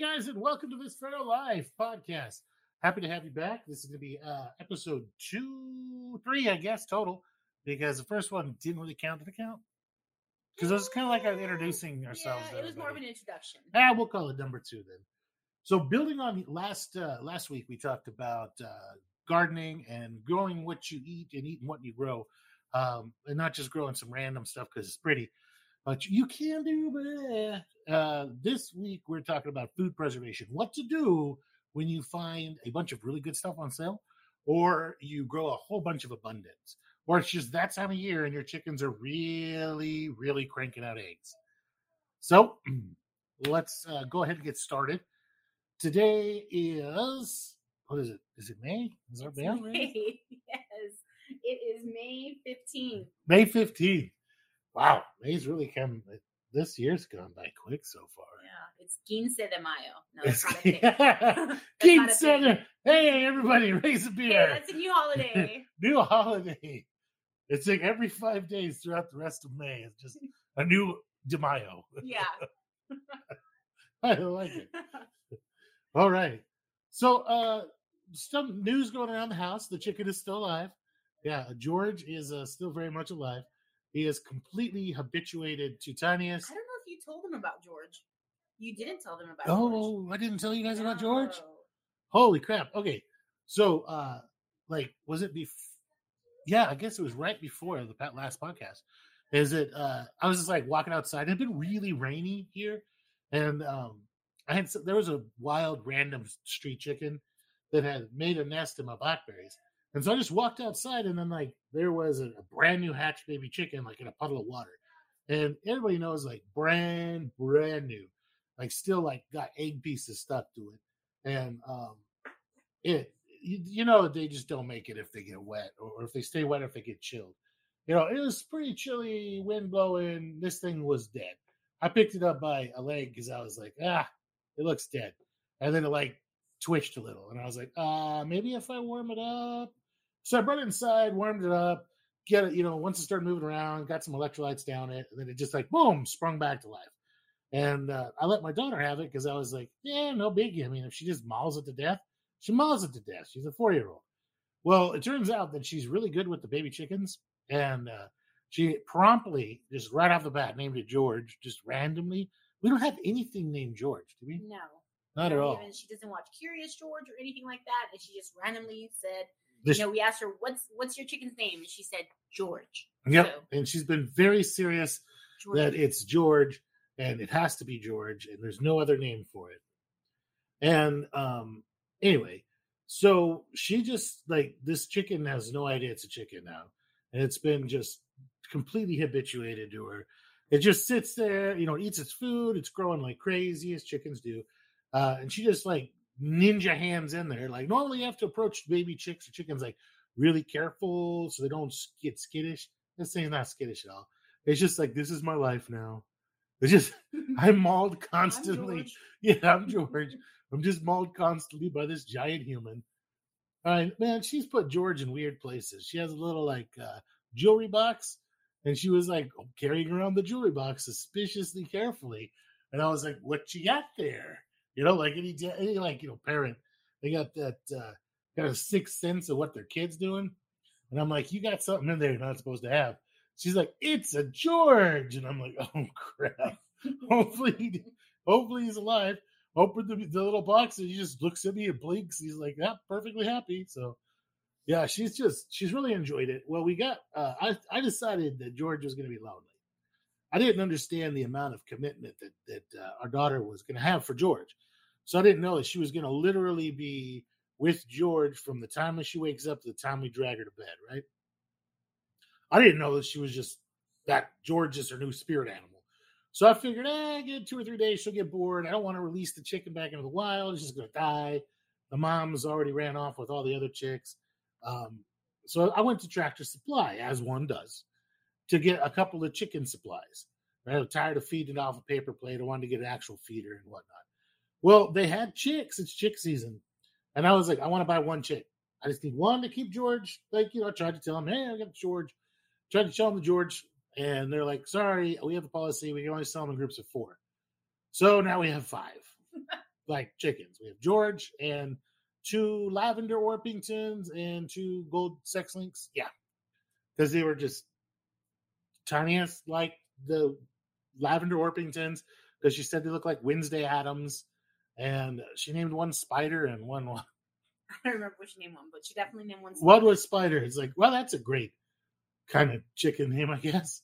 guys, and welcome to this Feral Life podcast. Happy to have you back. This is going to be uh, episode two, three, I guess, total, because the first one didn't really count. Did it count? Because it was kind of like introducing ourselves. Yeah, it was more of an introduction. Ah, we'll call it number two then. So, building on last uh, last week, we talked about uh, gardening and growing what you eat and eating what you grow, um, and not just growing some random stuff because it's pretty, but you can do that. Uh, this week, we're talking about food preservation. What to do when you find a bunch of really good stuff on sale, or you grow a whole bunch of abundance, or it's just that time of year and your chickens are really, really cranking out eggs. So, let's uh, go ahead and get started. Today is what is it? Is it May? Is our May? May. yes, it is May 15th. May fifteenth. Wow, May's really come. This year's gone by quick so far. Yeah, it's Quince de Mayo. No, that's not a It's- thing. That's Keep not a thing. hey everybody, raise a beer. that's a new holiday. new holiday. It's like every five days throughout the rest of May. It's just a new De Mayo. yeah. I like it. All right. So, uh, some news going around the house. The chicken is still alive. Yeah, George is uh, still very much alive. He is completely habituated to I don't know if you told them about George. You didn't tell them about George. Oh, I didn't tell you guys about George. Holy crap. Okay. So, uh, like, was it before? Yeah, I guess it was right before the last podcast. Is it, uh, I was just like walking outside. It had been really rainy here. And, um, I had, there was a wild random street chicken that had made a nest in my blackberries. And so I just walked outside and then like there was a, a brand new hatched baby chicken like in a puddle of water. And everybody knows like brand, brand new, like still like got egg pieces stuck to it. And, um, it you, you know they just don't make it if they get wet or if they stay wet or if they get chilled you know it was pretty chilly wind blowing this thing was dead i picked it up by a leg because i was like ah it looks dead and then it like twitched a little and i was like uh maybe if i warm it up so i brought it inside warmed it up get it you know once it started moving around got some electrolytes down it and then it just like boom sprung back to life and uh, i let my daughter have it because i was like yeah no biggie i mean if she just mauls it to death she mauls it to death. She's a four year old. Well, it turns out that she's really good with the baby chickens, and uh, she promptly, just right off the bat, named it George, just randomly. We don't have anything named George, do we? No. Not at all. Even, she doesn't watch Curious George or anything like that. And she just randomly said, This, you know, we asked her, what's what's your chicken's name? And she said, George. yep. so- And she's been very serious George. that it's George and it has to be George and there's no other name for it. And um anyway, so she just like this chicken has no idea it's a chicken now. And it's been just completely habituated to her. It just sits there, you know, eats its food, it's growing like crazy as chickens do. Uh and she just like ninja hands in there. Like normally you have to approach baby chicks or chickens like really careful so they don't get skittish. This thing's not skittish at all. It's just like this is my life now. It's just I'm mauled I'm constantly. Yeah, I'm George. I'm just mauled constantly by this giant human. All right, man, she's put George in weird places. She has a little like uh, jewelry box, and she was like carrying around the jewelry box suspiciously carefully. And I was like, "What you got there?" You know, like any any like you know parent, they got that uh, got a sixth sense of what their kid's doing. And I'm like, "You got something in there you're not supposed to have." She's like, "It's a George," and I'm like, "Oh crap." hopefully, he- hopefully he's alive. Open the, the little box and he just looks at me and blinks. He's like, "Yeah, perfectly happy." So, yeah, she's just she's really enjoyed it. Well, we got uh, I I decided that George was going to be lonely. I didn't understand the amount of commitment that that uh, our daughter was going to have for George, so I didn't know that she was going to literally be with George from the time that she wakes up to the time we drag her to bed. Right? I didn't know that she was just that George is her new spirit animal. So I figured, eh, get two or three days, she'll get bored. I don't want to release the chicken back into the wild. She's going to die. The mom's already ran off with all the other chicks. Um, so I went to Tractor Supply, as one does, to get a couple of chicken supplies. Right? I'm tired of feeding off a paper plate. I wanted to get an actual feeder and whatnot. Well, they had chicks. It's chick season. And I was like, I want to buy one chick. I just need one to keep George. Like, you know, I tried to tell him, hey, I got George. Tried to show him the George. And they're like, sorry, we have a policy. We can only sell them in groups of four. So now we have five. like chickens. We have George and two lavender Orpingtons and two gold sex links. Yeah, because they were just tiniest like the lavender Orpingtons. Because she said they look like Wednesday Addams, and she named one Spider and one I don't remember which name one, but she definitely named one. one was Spider. It's like, well, that's a great kind of chicken name, I guess.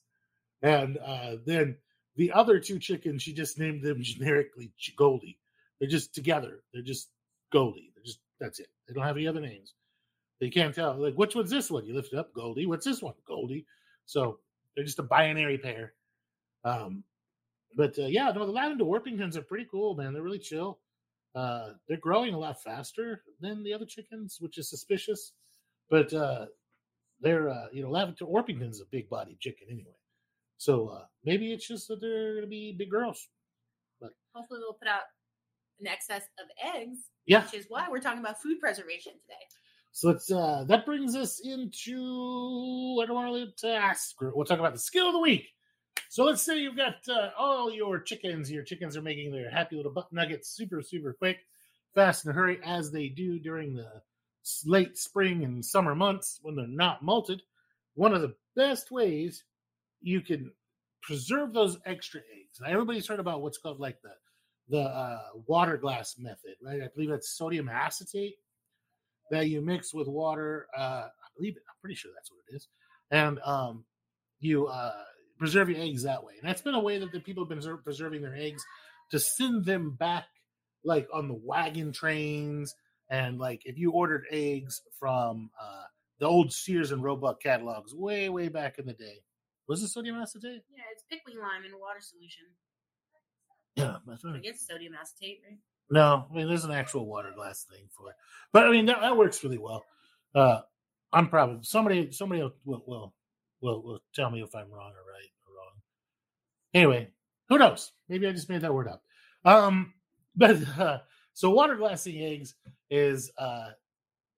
And uh, then the other two chickens, she just named them generically Goldie. They're just together. They're just Goldie. They're just that's it. They don't have any other names. They can't tell. Like, which one's this one? You lift it up, Goldie. What's this one? Goldie. So they're just a binary pair. Um, but uh, yeah, no, the lavender Orpingtons are pretty cool, man. They're really chill. Uh, they're growing a lot faster than the other chickens, which is suspicious. But uh, they're, uh, you know, lavender Orpington's a big bodied chicken anyway. So uh, maybe it's just that they're going to be big girls. But Hopefully, they'll put out an excess of eggs, Yeah. which is why we're talking about food preservation today. So it's uh that brings us into I don't want to leave to ask. We'll talk about the skill of the week. So let's say you've got uh, all your chickens. Your chickens are making their happy little butt nuggets super super quick, fast in a hurry as they do during the late spring and summer months when they're not molted. One of the best ways you can preserve those extra eggs. Now everybody's heard about what's called like the the uh, water glass method, right? I believe that's sodium acetate that you mix with water. Uh, I believe it. I'm pretty sure that's what it is, and um, you uh, preserve your eggs that way. And that's been a way that the people have been preserving their eggs to send them back, like on the wagon trains, and like if you ordered eggs from uh, the old Sears and Roebuck catalogs way, way back in the day. Was it sodium acetate? Yeah, it's pickling lime in water solution. Yeah, that's I right. guess sodium acetate, right? No, I mean there's an actual water glass thing for it, but I mean that, that works really well. Uh, I'm probably somebody somebody will will, will will tell me if I'm wrong or right or wrong. Anyway, who knows? Maybe I just made that word up. Um, but uh, so water glassing eggs is uh,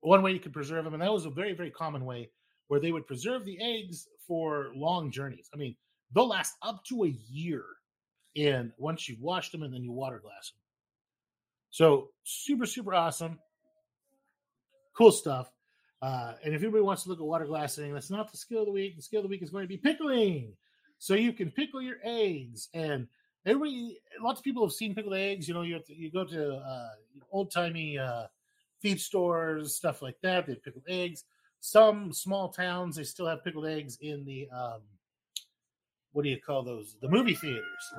one way you could preserve them, and that was a very very common way where they would preserve the eggs for long journeys. I mean, they'll last up to a year in once you've washed them and then you water glass them. So super, super awesome. Cool stuff. Uh, and if anybody wants to look at water glassing, that's not the skill of the week. The skill of the week is going to be pickling. So you can pickle your eggs. And everybody, lots of people have seen pickled eggs. You know, you to, you go to uh, old timey uh, feed stores, stuff like that. They pickle eggs. Some small towns they still have pickled eggs in the um, what do you call those? The movie theaters.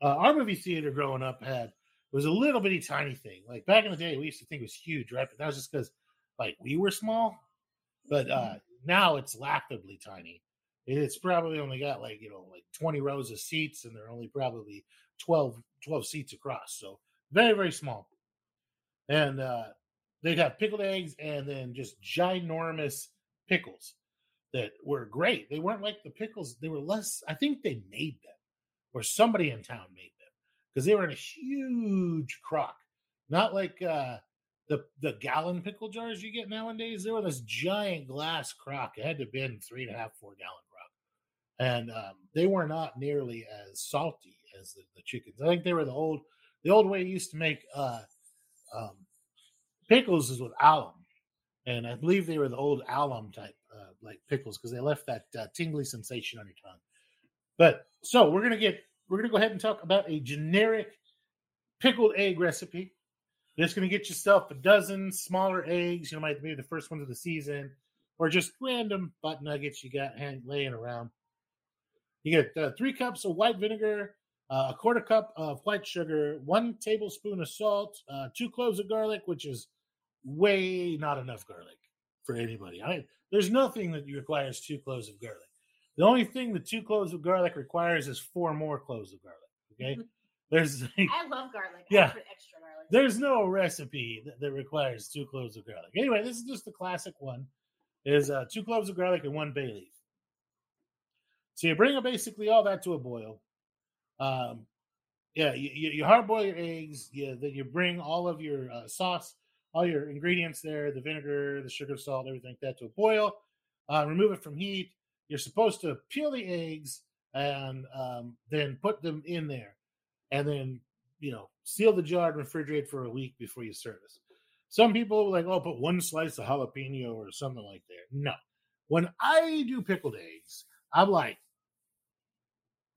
Uh, our movie theater growing up had was a little bitty tiny thing. Like back in the day, we used to think it was huge, right? But that was just because like we were small. But uh now it's laughably tiny. It's probably only got like, you know, like 20 rows of seats, and they're only probably 12, 12 seats across. So very, very small. And uh they'd have pickled eggs and then just ginormous pickles that were great. They weren't like the pickles, they were less, I think they made them, or somebody in town made them because they were in a huge crock, not like uh, the the gallon pickle jars you get nowadays. They were this giant glass crock. It had to have been three and a half, four gallon crock, and um, they were not nearly as salty as the, the chickens. I think they were the old the old way used to make uh, um, pickles is with alum, and I believe they were the old alum type uh, like pickles because they left that uh, tingly sensation on your tongue. But so we're gonna get we're gonna go ahead and talk about a generic pickled egg recipe. Just gonna get yourself a dozen smaller eggs. You know, might be the first ones of the season, or just random butt nuggets you got hang, laying around. You get uh, three cups of white vinegar, uh, a quarter cup of white sugar, one tablespoon of salt, uh, two cloves of garlic, which is way not enough garlic for anybody. I mean, there's nothing that requires two cloves of garlic. The only thing the two cloves of garlic requires is four more cloves of garlic. Okay, there's I love garlic. Yeah. I put extra garlic. there's no recipe that, that requires two cloves of garlic. Anyway, this is just the classic one: is uh, two cloves of garlic and one bay leaf. So you bring basically all that to a boil. Um, yeah, you, you, you hard boil your eggs. You, then you bring all of your uh, sauce, all your ingredients there, the vinegar, the sugar, salt, everything like that to a boil. Uh, remove it from heat. You're supposed to peel the eggs and um, then put them in there, and then you know, seal the jar and refrigerate for a week before you service. Some people are like, oh, put one slice of jalapeno or something like that. No. When I do pickled eggs, I'm like,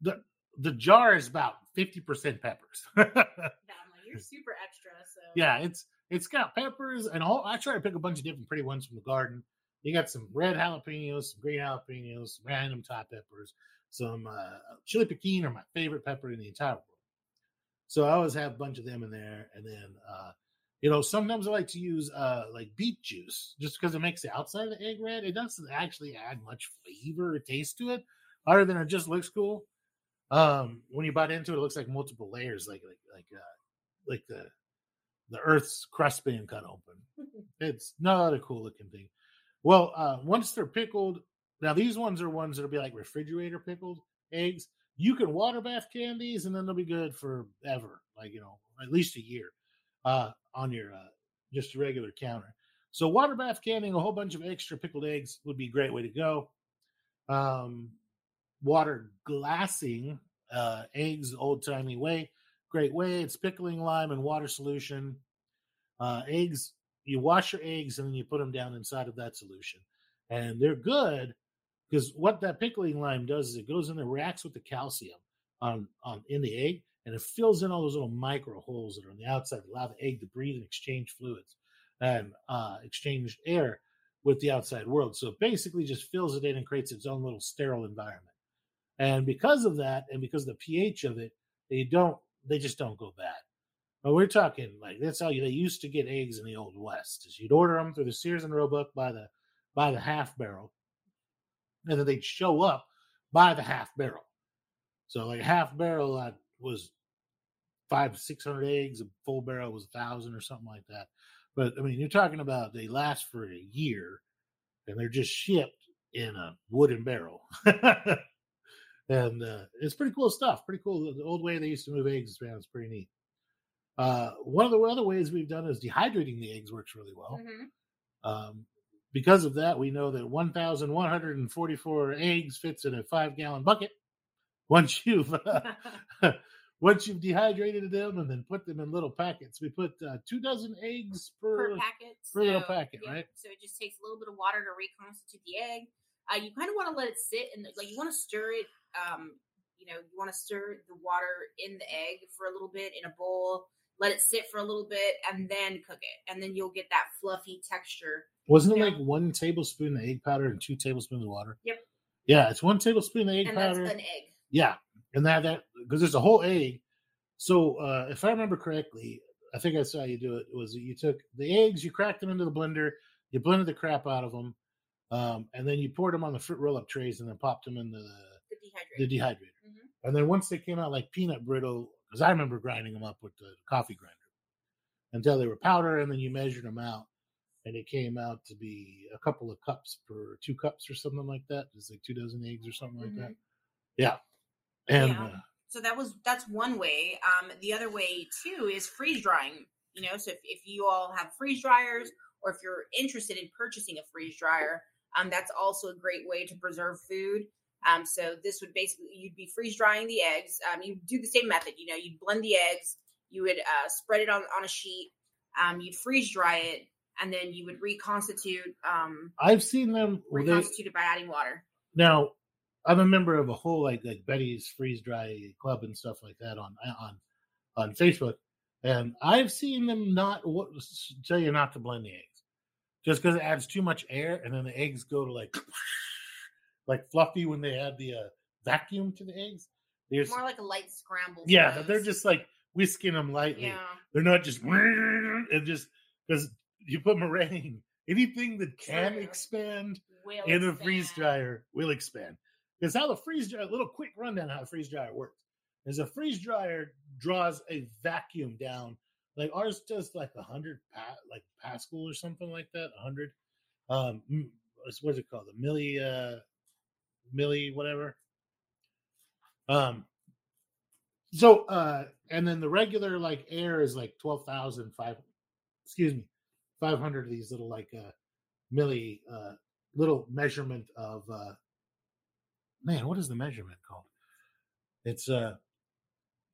the the jar is about 50% peppers. Yeah, I'm like, you're super extra. So yeah, it's it's got peppers and all I try to pick a bunch of different pretty ones from the garden. You got some red jalapenos, some green jalapenos, some random top peppers, some uh, chili piquin are my favorite pepper in the entire world. So I always have a bunch of them in there, and then uh, you know sometimes I like to use uh, like beet juice just because it makes the outside of the egg red. It doesn't actually add much flavor or taste to it, other than it just looks cool. Um, when you bite into it, it looks like multiple layers, like like like uh, like the the Earth's crust being cut open. It's not a cool looking thing. Well, uh, once they're pickled, now these ones are ones that'll be like refrigerator pickled eggs. You can water bath candies, and then they'll be good forever, like you know, at least a year, uh, on your uh, just regular counter. So water bath canning a whole bunch of extra pickled eggs would be a great way to go. Um, water glassing uh, eggs old timey way, great way. It's pickling lime and water solution. Uh, eggs, you wash your eggs and then you put them down inside of that solution, and they're good because what that pickling lime does is it goes in and reacts with the calcium on on in the egg, and it fills in all those little micro holes that are on the outside, allow the egg to breathe and exchange fluids and uh, exchange air with the outside world. So it basically just fills it in and creates its own little sterile environment. And because of that, and because of the pH of it, they don't they just don't go bad. But we're talking like that's how you, they used to get eggs in the old west. Is you'd order them through the Sears and Roebuck by the by the half barrel, and then they'd show up by the half barrel. So like half barrel uh, was five six hundred eggs, a full barrel was a thousand or something like that. But I mean, you're talking about they last for a year, and they're just shipped in a wooden barrel. and uh, it's pretty cool stuff. Pretty cool. The old way they used to move eggs around is pretty neat. Uh, one of the other ways we've done is dehydrating the eggs works really well. Mhm. Um, because of that, we know that 1,144 eggs fits in a five gallon bucket. Once you've once you've dehydrated them and then put them in little packets, we put uh, two dozen eggs per. per packet. per little packet, yeah, right? So it just takes a little bit of water to reconstitute the egg. Uh, you kind of want to let it sit and like you want to stir it. Um, you know, you want to stir the water in the egg for a little bit in a bowl. Let it sit for a little bit and then cook it, and then you'll get that fluffy texture. Wasn't it Yeah. like one tablespoon of egg powder and two tablespoons of water? Yep. Yeah, it's one tablespoon of egg and powder. that's an egg. Yeah, and that that because there's a whole egg. So uh, if I remember correctly, I think I saw you do it. Was you took the eggs, you cracked them into the blender, you blended the crap out of them, um, and then you poured them on the fruit roll-up trays, and then popped them in the The the dehydrated. dehydrator. Mhm. And then once they came out like peanut brittle, because I remember grinding them up with the coffee grinder until they were powder, and then you measured them out, and it came out to be a couple of cups per two cups or something like that. It's like two dozen eggs or something like that. Yeah, and Yeah. uh, so that was that's one way. Um the other way too is freeze drying you know? So if, if you all have freeze dryers or if you're interested in purchasing a freeze dryer um that's also a great way to preserve food. Um so this would basically you'd be freeze drying the eggs. Um you do the same method you know? You'd blend the eggs you would uh, spread it on on a sheet. Um you'd freeze dry it and then you would reconstitute um I've seen them. where they- reconstitute it by adding water now, I'm a member of a whole like like Betty's freeze dry club and stuff like that on on on Facebook, and I've seen them not what tell you not to blend the eggs, just because it adds too much air, and then the eggs go to like like fluffy when they add the uh, vacuum to the eggs. They're more like a light scramble yeah, for they're just like whisking them lightly. yeah They're not just and just because you put meringue, anything that can True. expand will in a freeze dryer will expand. Because how the freeze dryer, a little quick rundown how a freeze dryer works is a freeze dryer draws a vacuum down. Like ours does like a hundred pa- like Pascal or something like that, a hundred. Um, what's it called? The milli, uh, milli, whatever. Um. So, uh, and then the regular like air is like twelve thousand five. Excuse me, five hundred of these little like uh milli uh little measurement of uh man what is the measurement called it's uh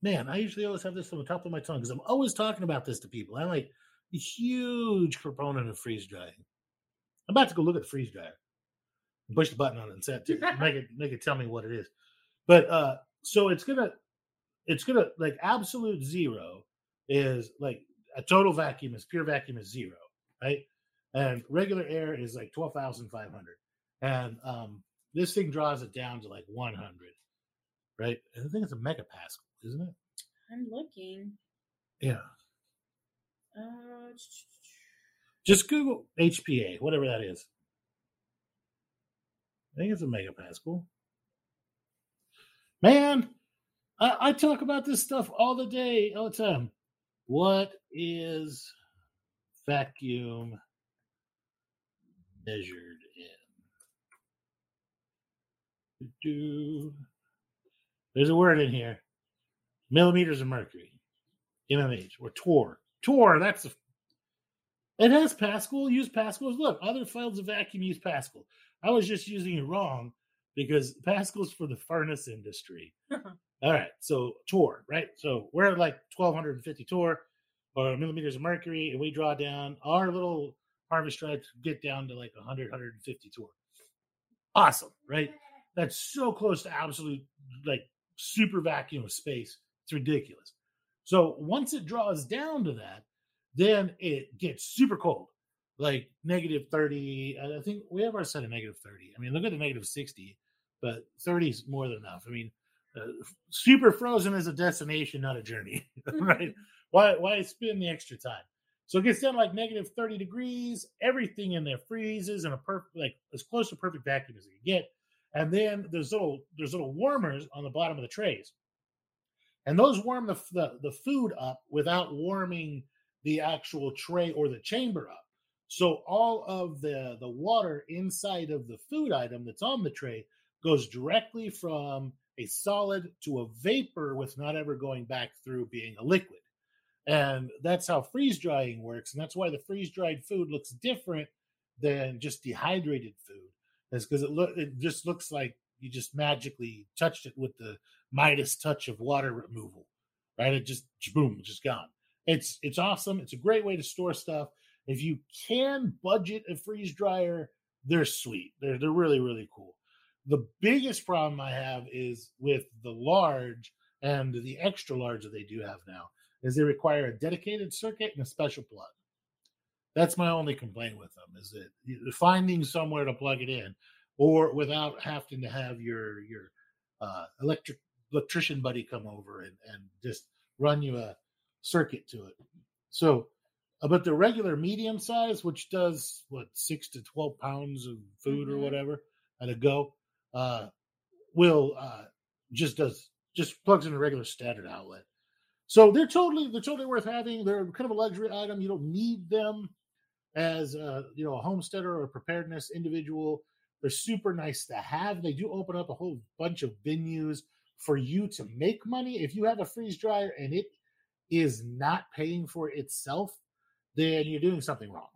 man, I usually always have this on the top of my tongue because I'm always talking about this to people. I'm like a huge proponent of freeze drying. I'm about to go look at the freeze dryer, push the button on it, and set it, make it make it tell me what it is. But uh, so it's gonna it's gonna like absolute zero is like a total vacuum is pure vacuum is zero, right? And regular air is like twelve thousand five hundred, and um, this thing draws it down to like one hundred, right? And I think it's a megapascal, isn't it? I'm looking. Yeah. Uh, Just Google HPA, whatever that is. I think it's a megapascal. Man, I, I talk about this stuff all the day, all the time. What is vacuum measured in? There's a word in here. Millimeters of mercury. MMH or torr. Torr, that's a it has Pascal. Use Pascal. Look, other files of vacuum use Pascal. I was just using it wrong because Pascal's for the furnace industry. All right, so torr, right? So we're at like 1250 torr or millimeters of mercury, and we draw down our little Harvest Right to get down to like 100, 150 torr. Awesome, right? That's so close to absolute, like super vacuum of space. It's ridiculous. So once it draws down to that, then it gets super cold, like negative 30. I think we have our set of negative 30. I mean, look at the negative 60, but 30 is more than enough. I mean, uh, super frozen is a destination, not a journey, right? Why, why spend the extra time? So it gets down to like negative 30 degrees. Everything in there freezes in a perfect, like as close to perfect vacuum as it can get. And then there's little there's little warmers on the bottom of the trays, and those warm the the, the food up without warming the actual tray or the chamber up. So all of the the water inside of the food item that's on the tray goes directly from a solid to a vapor with not ever going back through being a liquid. And that's how freeze drying works. And that's why the freeze dried food looks different than just dehydrated food. Is because it look it just looks like you just magically touched it with the Midas touch of water removal. Right? It just boom, just gone. It's it's awesome. It's a great way to store stuff. If you can budget a freeze dryer, they're sweet. They're they're really really cool. The biggest problem I have is with the large and the extra large that they do have now is they require a dedicated circuit and a special plug. That's my only complaint with them is that finding somewhere to plug it in, or without having to have your your uh, electric electrician buddy come over and, and just run you a circuit to it. So, but the regular medium size, which does what six to twelve pounds of food Mhm. or whatever at a go, uh, will uh, just does just plugs in a regular standard outlet. So they're totally they're totally worth having. They're kind of a luxury item. You don't need them as a, you know a homesteader or a preparedness individual. They're super nice to have. They do open up a whole bunch of venues for you to make money. If you have a freeze dryer and it is not paying for itself, then you're doing something wrong.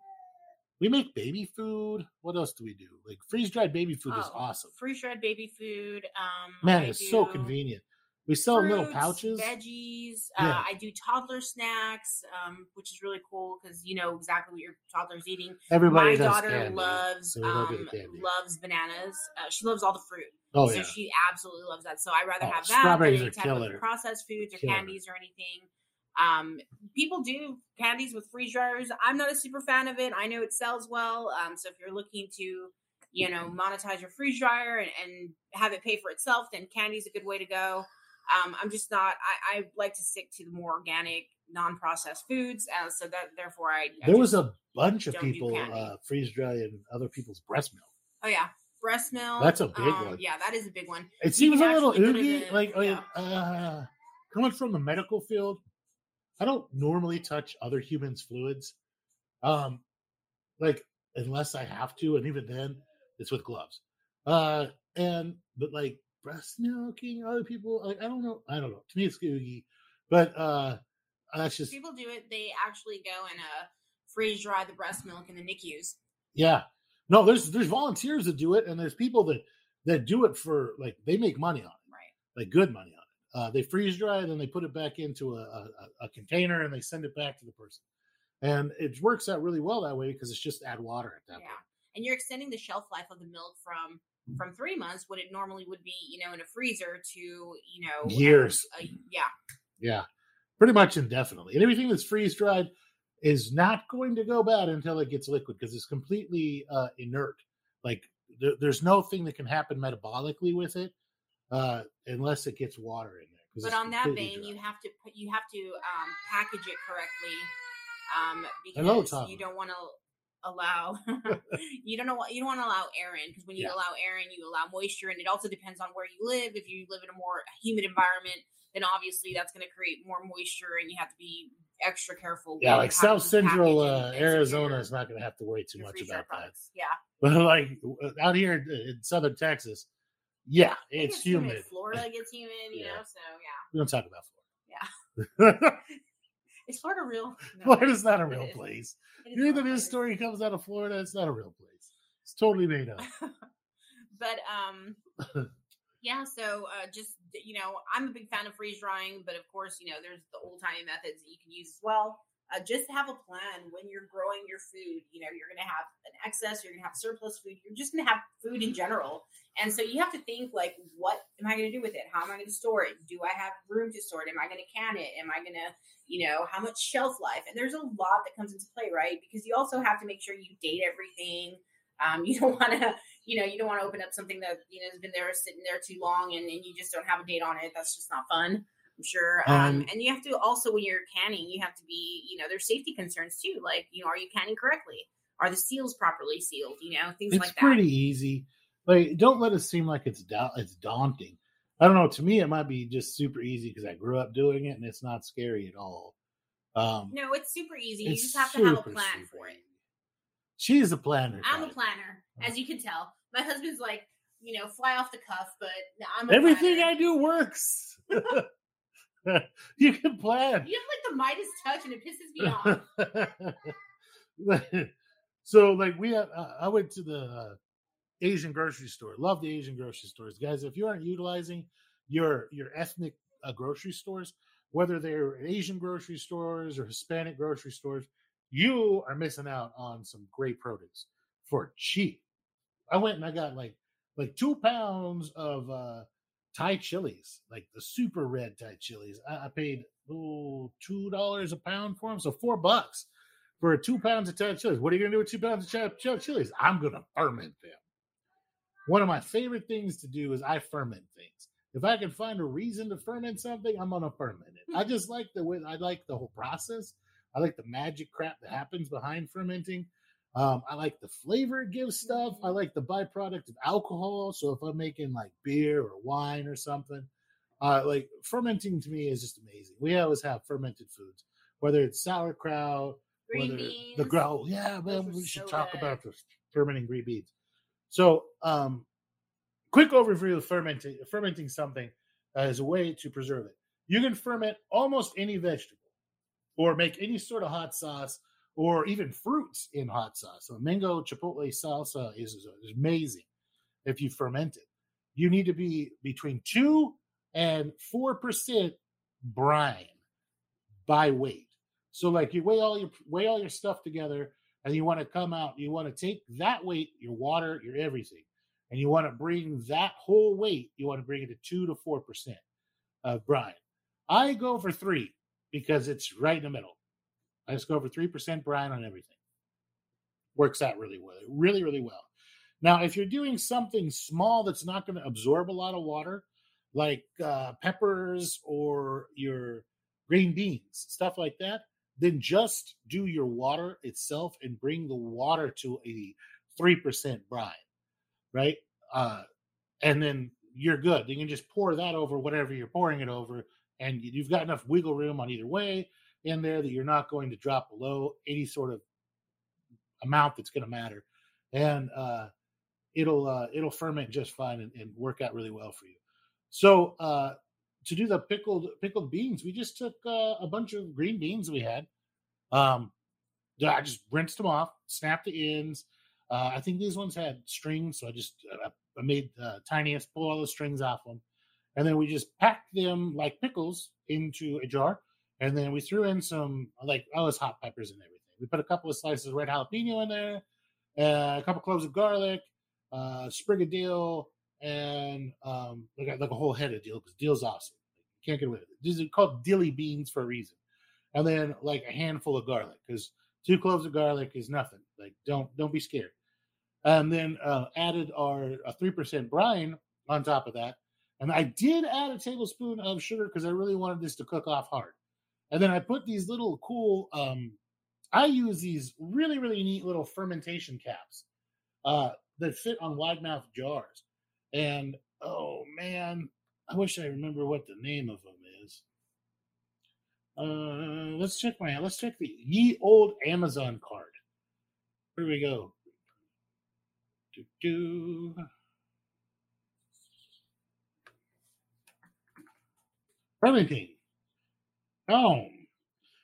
We make baby food. What else do we do? Like freeze dried baby food is Oh, awesome. Freeze dried baby food. Um, Man, I it's so convenient. We sell in little pouches. veggies. Yeah. Uh, I do toddler snacks, um, which is really cool because you know exactly what your toddler's eating. Everybody My does daughter candy, loves so um, loves bananas. Uh, she loves all the fruit. Oh so yeah, she absolutely loves that. So I rather Oh, have that strawberries than any type of processed foods or Killer. candies or anything. Um, people do candies with freeze dryers. I'm not a super fan of it. I know it sells well. Um, so if you're looking to, you know, monetize your freeze dryer and, and have it pay for itself, then candy's a good way to go. Um, I'm just not. I, I like to stick to the more organic, non-processed foods. Uh, so that therefore, I, I there was a bunch of people uh, freeze drying other people's breast milk. oh yeah, breast milk. That's a big um, one. Yeah, that is a big one. It You seems a little actually put it oogie. like, yeah. uh, coming from the medical field, I don't normally touch other humans' fluids, um, like unless I have to, and even then, it's with gloves. Uh, and but like breast milking other people, like I don't know, I don't know. To me, it's oogie, but uh, that's just People do it. They actually go and uh, freeze dry the breast milk in the NICUs. Yeah. No, there's there's volunteers that do it, and there's people that that do it for like they make money on it, Right. like good money on it. uh, they freeze dry it and they put it back into a, a, a container and they send it back to the person. And it works out really well that way because it's just add water at that Yeah. point. And you're extending the shelf life of the milk from from three months, what it normally would be, you know, in a freezer, to you know um, Years. a- yeah, Yeah, pretty much indefinitely. And everything that's freeze dried is not going to go bad until it gets liquid because it's completely uh, inert. Like there, there's no thing that can happen metabolically with it uh, unless it gets water in there. but on that vein, dry. you have to put you have to um, package it correctly um, because Tom. you don't want to allow you don't know what you don't want to allow air in because when you Yeah. allow air in, you allow moisture, and it also depends on where you live. If you live in a more humid environment, then obviously that's going to create more moisture, and you have to be extra careful. Yeah, like South Central uh, and- and secure Arizona is not going to have to worry too much about that. Yeah, But like out here in Southern Texas, yeah, it's gets humid. Florida gets humid, you Yeah. know. So yeah, We don't talk about Florida. Is Florida real? No, Florida's not a real is. place. It is You hear that not. this story comes out of Florida, it's not a real place. It's totally made up. but um yeah so uh just you know i'm a big fan of freeze drying but of course you know there's the old timey methods that you can use as well uh, just have a plan when you're growing your food. You know you're gonna have an excess you're gonna have surplus food you're just gonna have food in general. And so you have to think like what am i gonna do with it? How am i gonna store it? Do i have room to store it? Am i gonna can it? Am i gonna you know how much shelf life? And there's a lot that comes into play right? Because you also have to make sure you date everything. Um, you don't want to you know, you don't want to open up something that you know has been there sitting there too long, and, and you just don't have a date on it. That's just not fun. I'm sure. Um, Um, and you have to also when you're canning, you have to be, you know, there's safety concerns too. Like, you know, are you canning correctly? Are the seals properly sealed? You know, things it's like that. pretty easy. Like, don't let it seem like it's da- it's daunting. I don't know. To me, it might be just super easy because I grew up doing it, and it's not scary at all. Um, No, it's super easy. You just have to have a plan super for it. She's a planner. I'm a type. planner, as you can tell. My husband's like, you know, fly off the cuff, but I'm a Everything planner. I do works. you can plan. You have like the Midas touch, and it pisses me off. so like we have uh, i went to the uh, asian grocery store love the asian grocery stores guys if you aren't utilizing your your ethnic uh, grocery stores whether they're asian grocery stores or hispanic grocery stores you are missing out on some great produce for cheap i went and i got like like two pounds of uh thai chilies like the super red thai chilies i, I paid oh two dollars a pound for them so four bucks for two pounds of Thai chilies. What are you going to do with two pounds of Thai chilies? I'm going to ferment them. One of my favorite things to do is I ferment things. If I can find a reason to ferment something, I'm going to ferment it. I hmm. just like the way I like the whole process. I like the magic crap that happens behind fermenting. Um, I like the flavor it gives stuff. I like the byproduct of alcohol. So if I'm making like beer or wine or something, uh, like fermenting to me is just amazing. We always have fermented foods, whether it's sauerkraut, Green whether beans. the grow. Yeah, we should so talk good. about the fermenting green beans. So, um, quick overview of fermenting. Fermenting something as a way to preserve it. You can ferment almost any vegetable, or make any sort of hot sauce, or even fruits in hot sauce. So, mango chipotle salsa is, is amazing if you ferment it. You need to be between two and four percent brine by weight. So like you weigh all your weigh all your stuff together and you want to come out, you want to take that weight, your water, your everything, and you want to bring that whole weight, you want to bring it to two to four percent of brine. I go for three because it's right in the middle. I just go three percent brine on everything. Works out really well, really, really well. Now, if you're doing something small that's not going to absorb a lot of water, like uh, peppers or your green beans, stuff like that, then just do your water itself and bring the water to a 3% brine, right? Uh, and then you're good. You can just pour that over whatever you're pouring it over, and you've got enough wiggle room on either way in there that you're not going to drop below any sort of amount that's going to matter. And uh, it'll uh, it'll ferment just fine and, and work out really well for you. So uh, to do the pickled pickled beans, we just took uh, a bunch of green beans we had. Um, I just rinsed them off, snapped the ends. Uh, I think these ones had strings, so I just uh, I made uh, tiniest pull all the strings off them, and then we just packed them like pickles into a jar, and then we threw in some like oh, it's hot peppers and everything. We put a couple of slices of red jalapeno in there, uh, a couple cloves of garlic, uh, sprig of dill, and um, like, like a whole head of dill because dill's awesome. You Can't get away with it. These are called dilly beans for a reason. And then like a handful of garlic because two cloves of garlic is nothing. Like don't don't be scared. And then uh, added our three percent brine on top of that. And I did add a tablespoon of sugar because I really wanted this to cook off hard. And then I put these little cool. Um, I use these really really neat little fermentation caps uh, that fit on wide mouth jars. And oh man, I wish I remember what the name of them is. Uh, let's check my let's check the ye old Amazon card. Here we go. Do, do. Fermenting. Oh,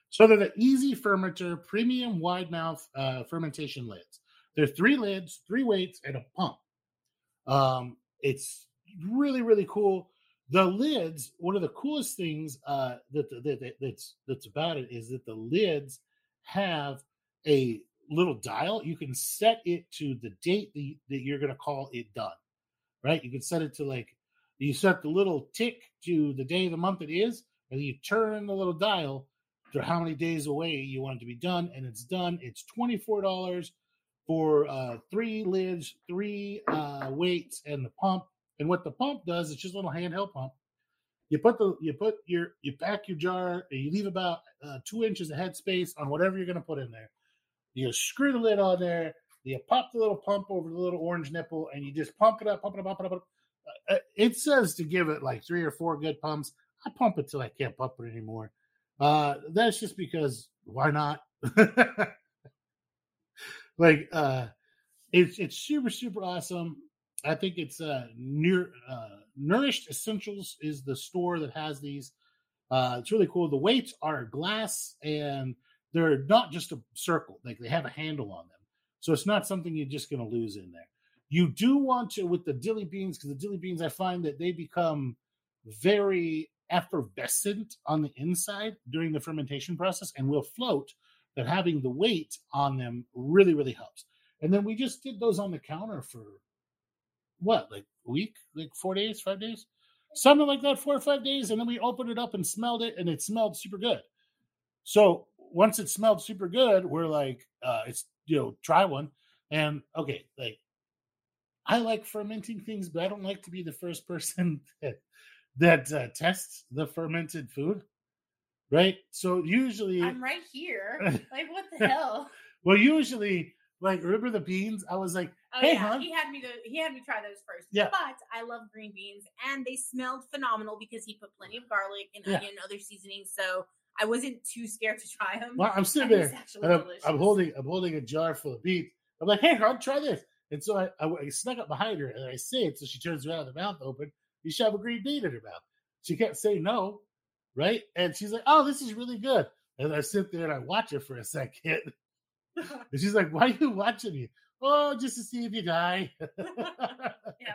so they're the easy fermenter premium wide mouth uh, fermentation lids. They're three lids, three weights, and a pump. Um, it's really really cool. The lids, one of the coolest things uh, that, that, that that's that's about it is that the lids have a little dial. You can set it to the date that, you, that you're going to call it done. Right? You can set it to like you set the little tick to the day of the month it is, and you turn the little dial to how many days away you want it to be done, and it's done. It's twenty four dollars for uh, three lids, three uh, weights, and the pump. And what the pump does, it's just a little handheld pump. You put the you put your you pack your jar, you leave about uh, two inches of headspace on whatever you're going to put in there. You screw the lid on there. You pop the little pump over the little orange nipple, and you just pump it up, pump it up, pump it up. Pump it, up. Uh, it says to give it like three or four good pumps. I pump it till I can't pump it anymore. Uh, that's just because why not? like uh, it's it's super super awesome. I think it's uh, near uh, Nourished Essentials is the store that has these. Uh, it's really cool. The weights are glass and they're not just a circle; like they have a handle on them, so it's not something you're just going to lose in there. You do want to with the dilly beans because the dilly beans, I find that they become very effervescent on the inside during the fermentation process and will float. That having the weight on them really really helps. And then we just did those on the counter for what, like a week, like four days, five days, something like that, four or five days. And then we opened it up and smelled it, and it smelled super good. So once it smelled super good, we're like, uh, it's you know, try one. And okay, like I like fermenting things, but I don't like to be the first person that that uh, tests the fermented food. Right. So usually I'm right here. Like what the hell? well, usually like remember the beans? I was like, Oh hey, yeah, hon. he had me go. He had me try those first. Yeah. but I love green beans, and they smelled phenomenal because he put plenty of garlic and Yeah. onion and other seasonings. So I wasn't too scared to try them. Well, I'm sitting there and I'm. I'm holding I'm holding a jar full of beans. I'm like, hey, hon, try this. And so I, I, I snuck up behind her and I say it. So she turns around, the mouth open. You shove a green bean in her mouth. She can't say no, right? And she's like, oh, this is really good. And I sit there and I watch her for a second. And she's like, why are you watching me? Oh, just to see if you die. yeah,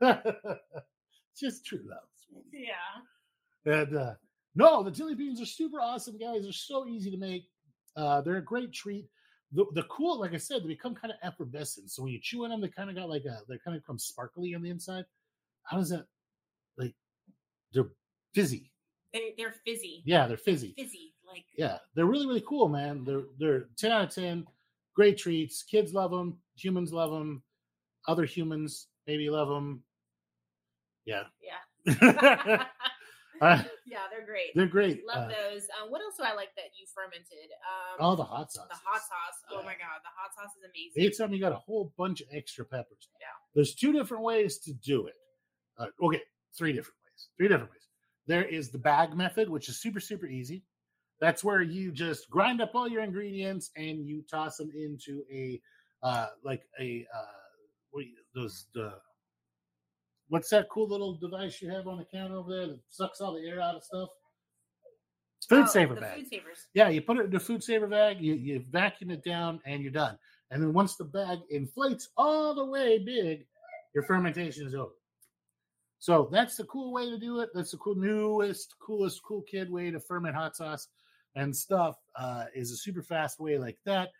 thanks. just true love. sweetie. Yeah. And uh, no, the chili beans are super awesome, guys. They're so easy to make. Uh, they're a great treat. The, the cool, like I said, they become kind of effervescent. So when you chew on them, they kind of got like a, they kind of become sparkly on the inside. How does that, like, they're fizzy. they're, they're fizzy. Yeah, they're fizzy. Fizzy. Like Yeah, they're really really cool, man. They're they're ten out of ten. Great treats. Kids love them. Humans love them. Other humans maybe love them. Yeah. yeah. Uh, yeah, they're great. they're great. Love Uh, those. Um, what else do I like that you fermented? Um, oh, the hot sauce. the hot sauce. Oh my god, the hot sauce is amazing. Anytime you got a whole bunch of extra peppers. Yeah. There's two different ways to do it. Uh, okay, three different ways. Three different ways. There is the bag method, which is super, super easy. That's where you just grind up all your ingredients and you toss them into a, uh, like a, uh, what you, those, the, what's that cool little device you have on the counter over there that sucks all the air out of stuff? Food Oh, saver the bag. Food savers. Yeah, you put it in a food saver bag, you, you vacuum it down, and you're done. And then once the bag inflates all the way big, your fermentation is over. So that's the cool way to do it. That's the cool newest, coolest, cool kid way to ferment hot sauce and stuff. Uh, is a super fast way like that.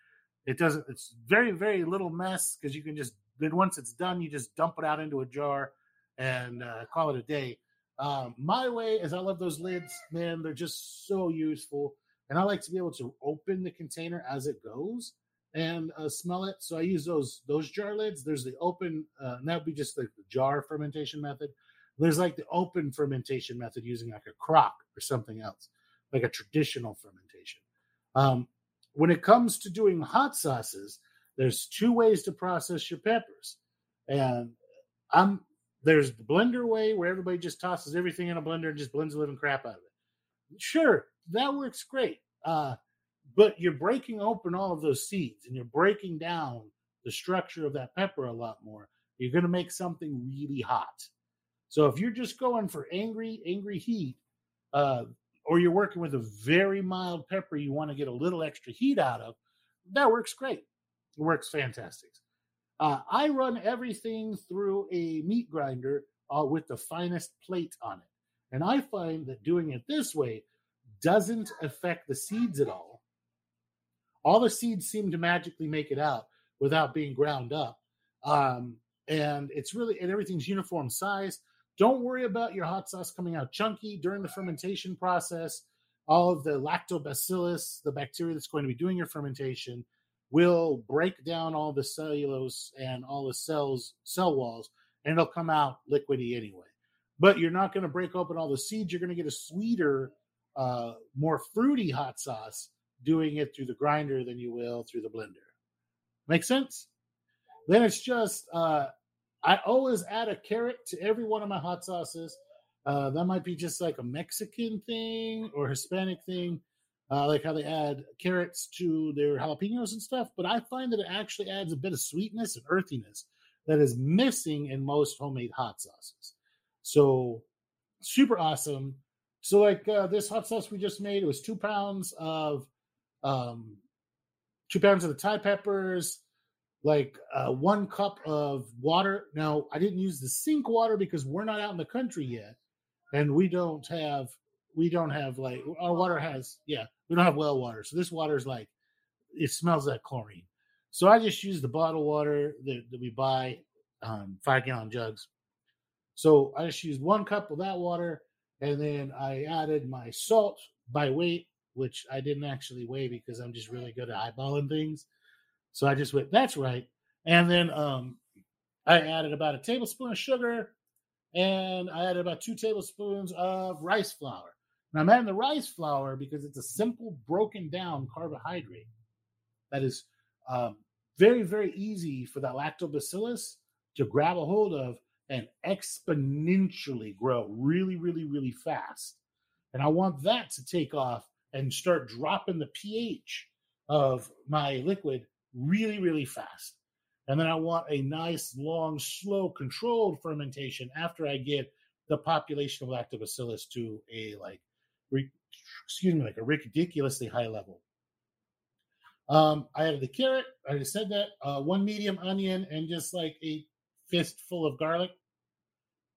It doesn't. It's very very little mess because you can just then once it's done, you just dump it out into a jar and uh, call it a day. Um, my way is I love those lids, man. They're just so useful, and I like to be able to open the container as it goes and uh, smell it. So I use those those jar lids. There's the open, uh, and that would be just like the jar fermentation method. There's like the open fermentation method using like a crock or something else, like a traditional fermentation. Um, when it comes to doing hot sauces, there's two ways to process your peppers, and I'm there's the blender way where everybody just tosses everything in a blender and just blends the living crap out of it. Sure, that works great. Uh, but you're breaking open all of those seeds and you're breaking down the structure of that pepper a lot more. You're going to make something really hot. So if you're just going for angry, angry heat, uh, or you're working with a very mild pepper you want to get a little extra heat out of, that works great. It works fantastic. Uh, I run everything through a meat grinder uh, with the finest plate on it. And I find that doing it this way doesn't affect the seeds at all all the seeds seem to magically make it out without being ground up. Um, and it's really, and everything's uniform size. Don't worry about your hot sauce coming out chunky during the fermentation process. All of the lactobacillus, the bacteria that's going to be doing your fermentation, will break down all the cellulose and all the cells, cell walls, and it'll come out liquidy anyway. But you're not going to break open all the seeds. You're going to get a sweeter, uh, more fruity hot sauce doing it through the grinder than you will through the blender. Make sense? Then it's just uh, I always add a carrot to every one of my hot sauces. Uh, that might be just like a Mexican thing or Hispanic thing, uh, like how they add carrots to their jalapenos and stuff. But I find that it actually adds a bit of sweetness and earthiness that is missing in most homemade hot sauces. So super awesome. So like uh, this hot sauce we just made, it was two pounds of um, two pounds of the Thai peppers, like uh, one cup of water. Now, I didn't use the sink water because we're not out in the country yet, and we don't have we don't have like our water has yeah we don't have well water. So this water is like it smells like chlorine. So I just use the bottled water that, that we buy, um, five gallon jugs. So I just used one cup of that water, and then I added my salt by weight which I didn't actually weigh because I'm just really good at eyeballing things. So I just went, that's right. And then um, I added about a tablespoon of sugar and I added about two tablespoons of rice flour. Now I'm adding the rice flour because it's a simple broken down carbohydrate that is um, very, very easy for that lactobacillus to grab a hold of and exponentially grow really, really, really fast. And I want that to take off and start dropping the pH of my liquid really, really fast. And then I want a nice, long, slow, controlled fermentation after I get the population of lactobacillus to a like, re, excuse me, like a ridiculously high level. Um, I added the carrot. I just said that. Uh, one medium onion and just like a fistful of garlic.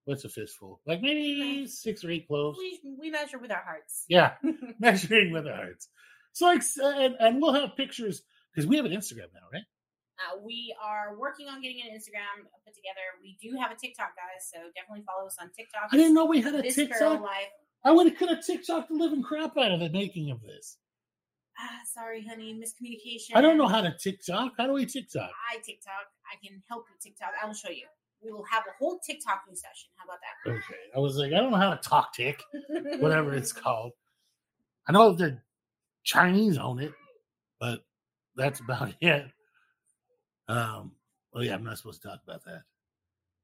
What's a fistful? Like maybe six or eight cloves. We, we measure with our hearts. Yeah, measuring with our hearts. So like, and, and we'll have pictures because we have an Instagram now, right? Uh, we are working on getting an Instagram put together. We do have a TikTok, guys, so definitely follow us on TikTok. I didn't know we had a this TikTok. Life. I would have could have TikTok the living crap out of the making of this. Ah, sorry, honey, miscommunication. I don't know how to TikTok. How do we TikTok? I TikTok. I can help you TikTok. I will show you. We will have a whole TikToking session. How about that? Okay. I was like, I don't know how to talk tick, whatever it's called. I know the Chinese own it, but that's about it. Um, oh yeah, I'm not supposed to talk about that.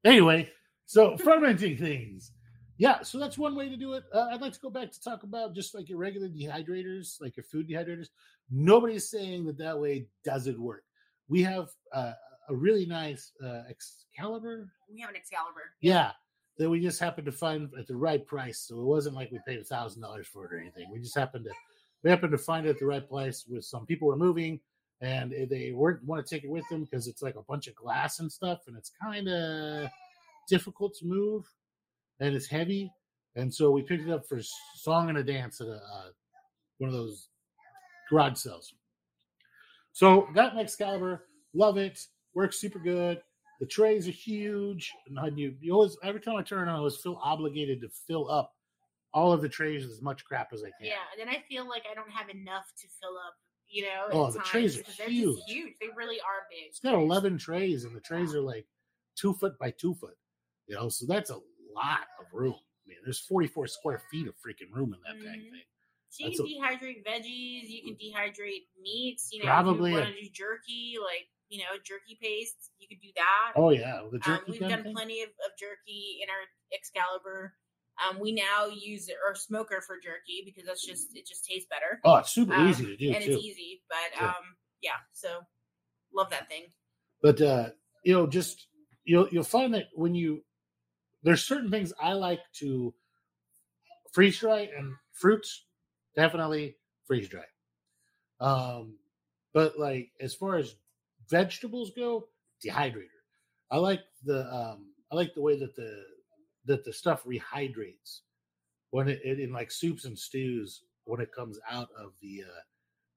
Anyway, so fermenting things. Yeah, so that's one way to do it. Uh, I'd like to go back to talk about just like your regular dehydrators, like your food dehydrators. Nobody's saying that that way doesn't work. We have uh, a really nice uh, Excalibur. We have an Excalibur. Yeah, that we just happened to find at the right price. So it wasn't like we paid a thousand dollars for it or anything. We just happened to we happened to find it at the right place with some people were moving and they weren't want to take it with them because it's like a bunch of glass and stuff and it's kind of difficult to move. and it's heavy, and so we picked it up for song and a dance at a uh, one of those garage sales. So got an Excalibur, love it, works super good. The trays are huge, and you, you always every time I turn on, I always feel obligated to fill up all of the trays as much crap as I can. Yeah, and then I feel like I don't have enough to fill up. You know, Oh, the times, trays are huge. Huge. They really are big. It's got 11 trays, and the trays are like two foot by two foot. You know, so that's a lot of room. I mean, there's 44 square feet of freaking room in that dang Mhm. thing. So you That's can a- dehydrate veggies. You can dehydrate meats. You know, Probably if you want to do jerky, like you know, jerky paste. You could do that. Oh yeah, the Um, we've done thing? plenty of, of jerky in our Excalibur. Um, we now use our smoker for jerky because that's just it just tastes better Oh, it's super um, easy to do and too. it's easy. But Yeah. um, yeah, so love that thing. But uh, you know, just you'll you'll find that when you there's certain things I like to freeze dry and fruits definitely freeze dry. Um, but like as far as vegetables go, dehydrator. I like the um I like the way that the that the stuff rehydrates when it, it in like soups and stews when it comes out of the uh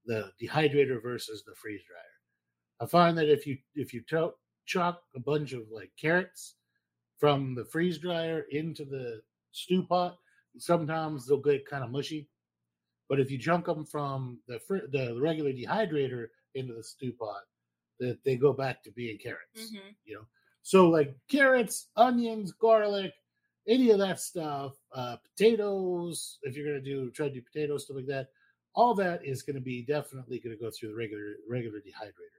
the dehydrator versus the freeze dryer. I find that if you if you to- chuck a bunch of like carrots from the freeze dryer into the stew pot, sometimes they'll get kind of mushy. But if you chunk them from the fr- the regular dehydrator into the stew pot, that they go back to being carrots. hmm You know, so like carrots, onions, garlic, any of that stuff, uh, potatoes. If you're gonna do try to do potatoes stuff like that, all that is gonna be definitely gonna go through the regular regular dehydrator.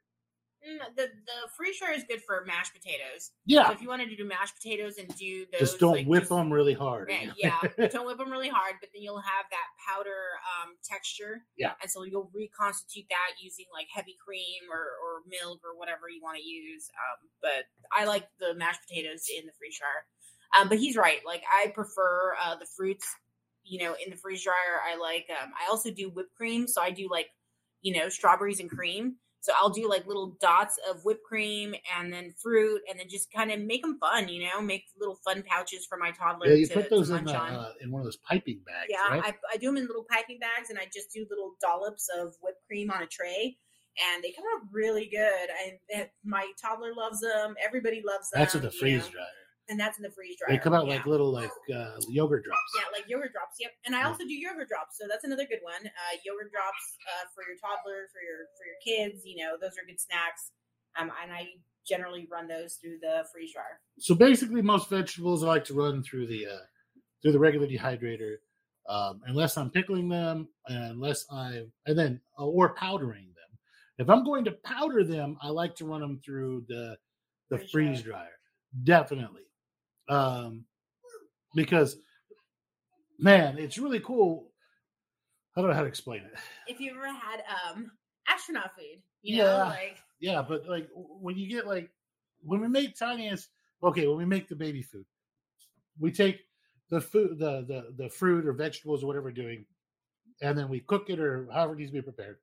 Mm, the the freeze dryer is good for mashed potatoes. So Yeah, if you wanted to do mashed potatoes and do those, just don't like, whip just- them really hard. Yeah, yeah. don't whip them really hard, but then you'll have that powder um, texture. Yeah. And so you'll reconstitute that using like heavy cream or, or milk or whatever you want to use. Um, but I like the mashed potatoes in the freeze dryer. Um, but he's right. Like I prefer uh, the fruits, you know, in the freeze dryer. I like. Um, I also do whipped cream, so I do like, you know, strawberries and cream. So I'll do like little dots of whipped cream and then fruit, and then just kind of make them fun. You know, make little fun pouches for my toddler Yeah, you to, put those in munch uh, in one of those piping bags, Yeah, right? I, I do them in little piping bags, and I just do little dollops of whipped cream on a tray, and they come out really good. That- my toddler loves them. Everybody loves them. That's with the freeze dryer. And that's in the freeze dryer. They come out yeah. like little like uh, yogurt drops. Yeah, like yogurt drops. Yep, and I also do yogurt drops, so that's another good one. Uh, yogurt drops uh, for your toddler, for your for your kids. You know, those are good snacks. Um, and I generally run those through the freeze dryer. So basically, most vegetables I like to run through the uh, through the regular dehydrator, um, unless I'm pickling them, unless I and then uh, or powdering them. If I'm going to powder them, I like to run them through the the Freeze freeze dryer, definitely, um, because man, it's really cool. I don't know how to explain it. If you ever had um astronaut food, you know, Yeah. like Yeah, but like when you get like when we make tiniest okay, when we make the baby food, we take the food the the the fruit or vegetables or whatever we're doing, and then we cook it or however it needs to be prepared.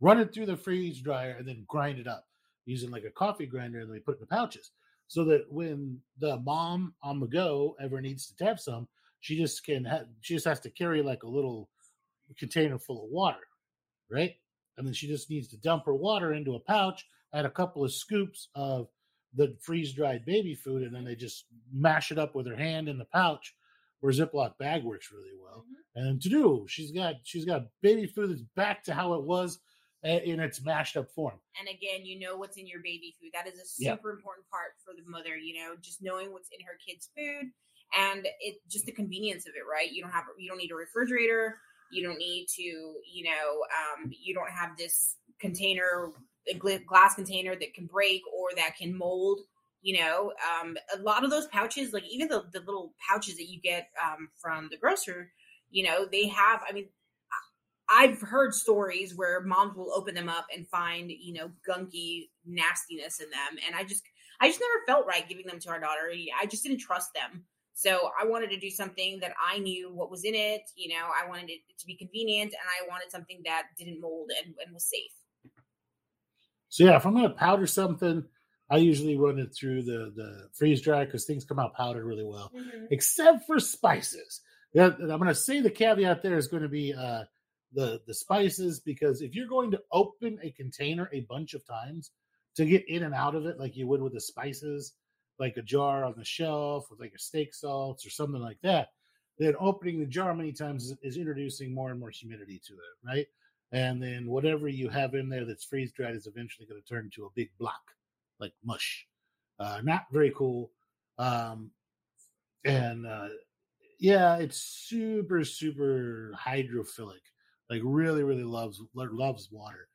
Run it through the freeze dryer and then grind it up using like a coffee grinder, and then we put it in the pouches. So that when the mom on the go ever needs to tap some, she just can ha- she just has to carry like a little container full of water, right? and then she just needs to dump her water into a pouch, add a couple of scoops of the freeze dried baby food, and then they just mash it up with her hand in the pouch, where Ziploc bag works really well. Mhm. And to do, she's got she's got baby food that's back to how it was in its mashed up form. and again, you know what's in your baby food. That is a Yeah. super important part for the mother. You know, just knowing what's in her kid's food, and it just the convenience of it. Right? You don't have you don't need a refrigerator. You don't need to you know um, you don't have this container a glass container that can break or that can mold. You know, um, a lot of those pouches, like even the, the little pouches that you get um, from the grocer, you know, they have. I mean, I've heard stories where moms will open them up and find, you know, gunky nastiness in them. And I just, I just never felt right giving them to our daughter. I just didn't trust them. So I wanted to do something that I knew what was in it. You know, I wanted it to be convenient and I wanted something that didn't mold and, and was safe. So yeah, if I'm gonna powder something, I usually run it through the the freeze dry because things come out powdered really well, Mhm. except for spices. Yeah, I'm going to say the caveat there is going to be uh, the the spices because if you're going to open a container a bunch of times to get in and out of it like you would with the spices, like a jar on the shelf with like a steak salts or something like that, then opening the jar many times is, is introducing more and more humidity to it, right? And then whatever you have in there that's freeze dried is eventually going to turn into a big block, like mush. Uh, not very cool. Um, and uh, yeah, it's super super hydrophilic. Like really really loves loves water.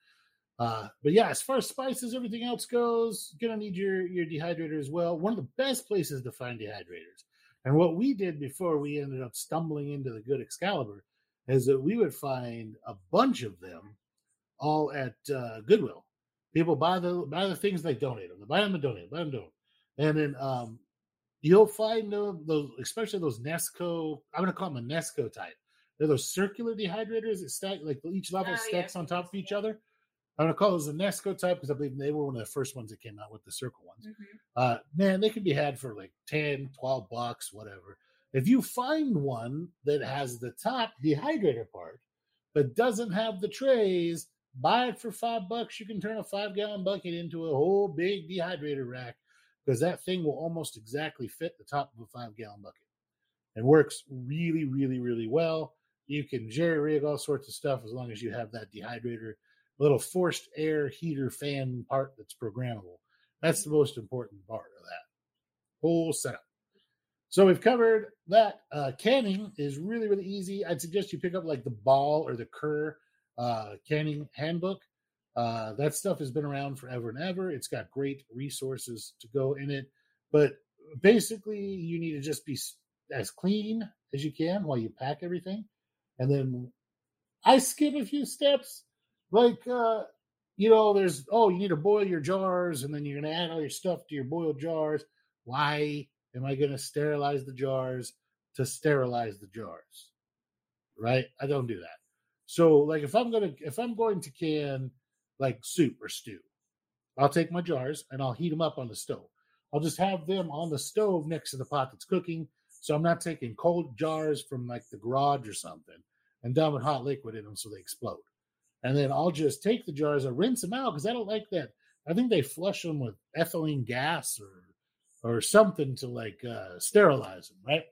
Uh, but yeah, as far as spices, everything else goes, you're gonna need your your dehydrator as well. One of the best places to find dehydrators, and what we did before we ended up stumbling into the good Excalibur, is that we would find a bunch of them all at uh, Goodwill. People buy the buy the things they donate them. They buy them and donate, them, buy them, donate, them. and then um, you'll find those, especially those Nesco. I'm to call them a Nesco type. They're those circular dehydrators that stack like each level Oh, stacks yeah. on top of each other. I'm to call those the Nesco type because I believe they were one of the first ones that came out with the circle ones Mhm. uh, man, they can be had for like 10, 12 bucks, whatever. If you find one that has the top dehydrator part, but doesn't have the trays, buy it for five bucks. You can turn a five gallon bucket into a whole big dehydrator rack because that thing will almost exactly fit the top of a five gallon bucket and works really, really, really well. You can jerry rig all sorts of stuff as long as you have that dehydrator, little forced air heater fan part that's programmable. That's the most important part of that whole setup. So we've covered that. Uh, canning is really, really easy. I'd suggest you pick up like the Ball or the Kerr uh, canning handbook. Uh, that stuff has been around forever and ever. It's got great resources to go in it. But basically, you need to just be as clean as you can while you pack everything. And then I skip a few steps. Like, uh, you know, there's, oh, you need to boil your jars and then you're to add all your stuff to your boiled jars. Why am I to sterilize the jars to sterilize the jars? Right? I don't do that. So, like, if I'm to, if I'm going to can like soup or stew, I'll take my jars and I'll heat them up on the stove. I'll just have them on the stove next to the pot that's cooking. So I'm not taking cold jars from like the garage or something and dumping hot liquid in them so they explode. And then I'll just take the jars and rinse them out because I don't like that. I think they flush them with ethylene gas or or something to like uh, sterilize them, right?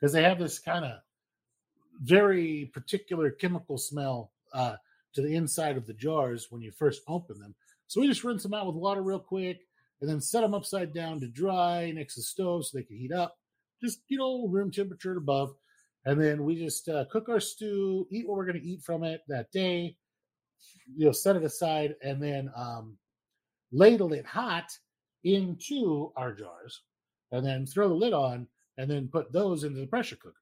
Because they have this kind of very particular chemical smell uh, to the inside of the jars when you first open them. So we just rinse them out with water real quick and then set them upside down to dry next to the stove so they can heat up, just you know, room temperature above. And then we just uh, cook our stew, eat what we're going to eat from it that day. You know, set it aside, and then um, ladle it hot into our jars, and then throw the lid on, and then put those into the pressure cooker,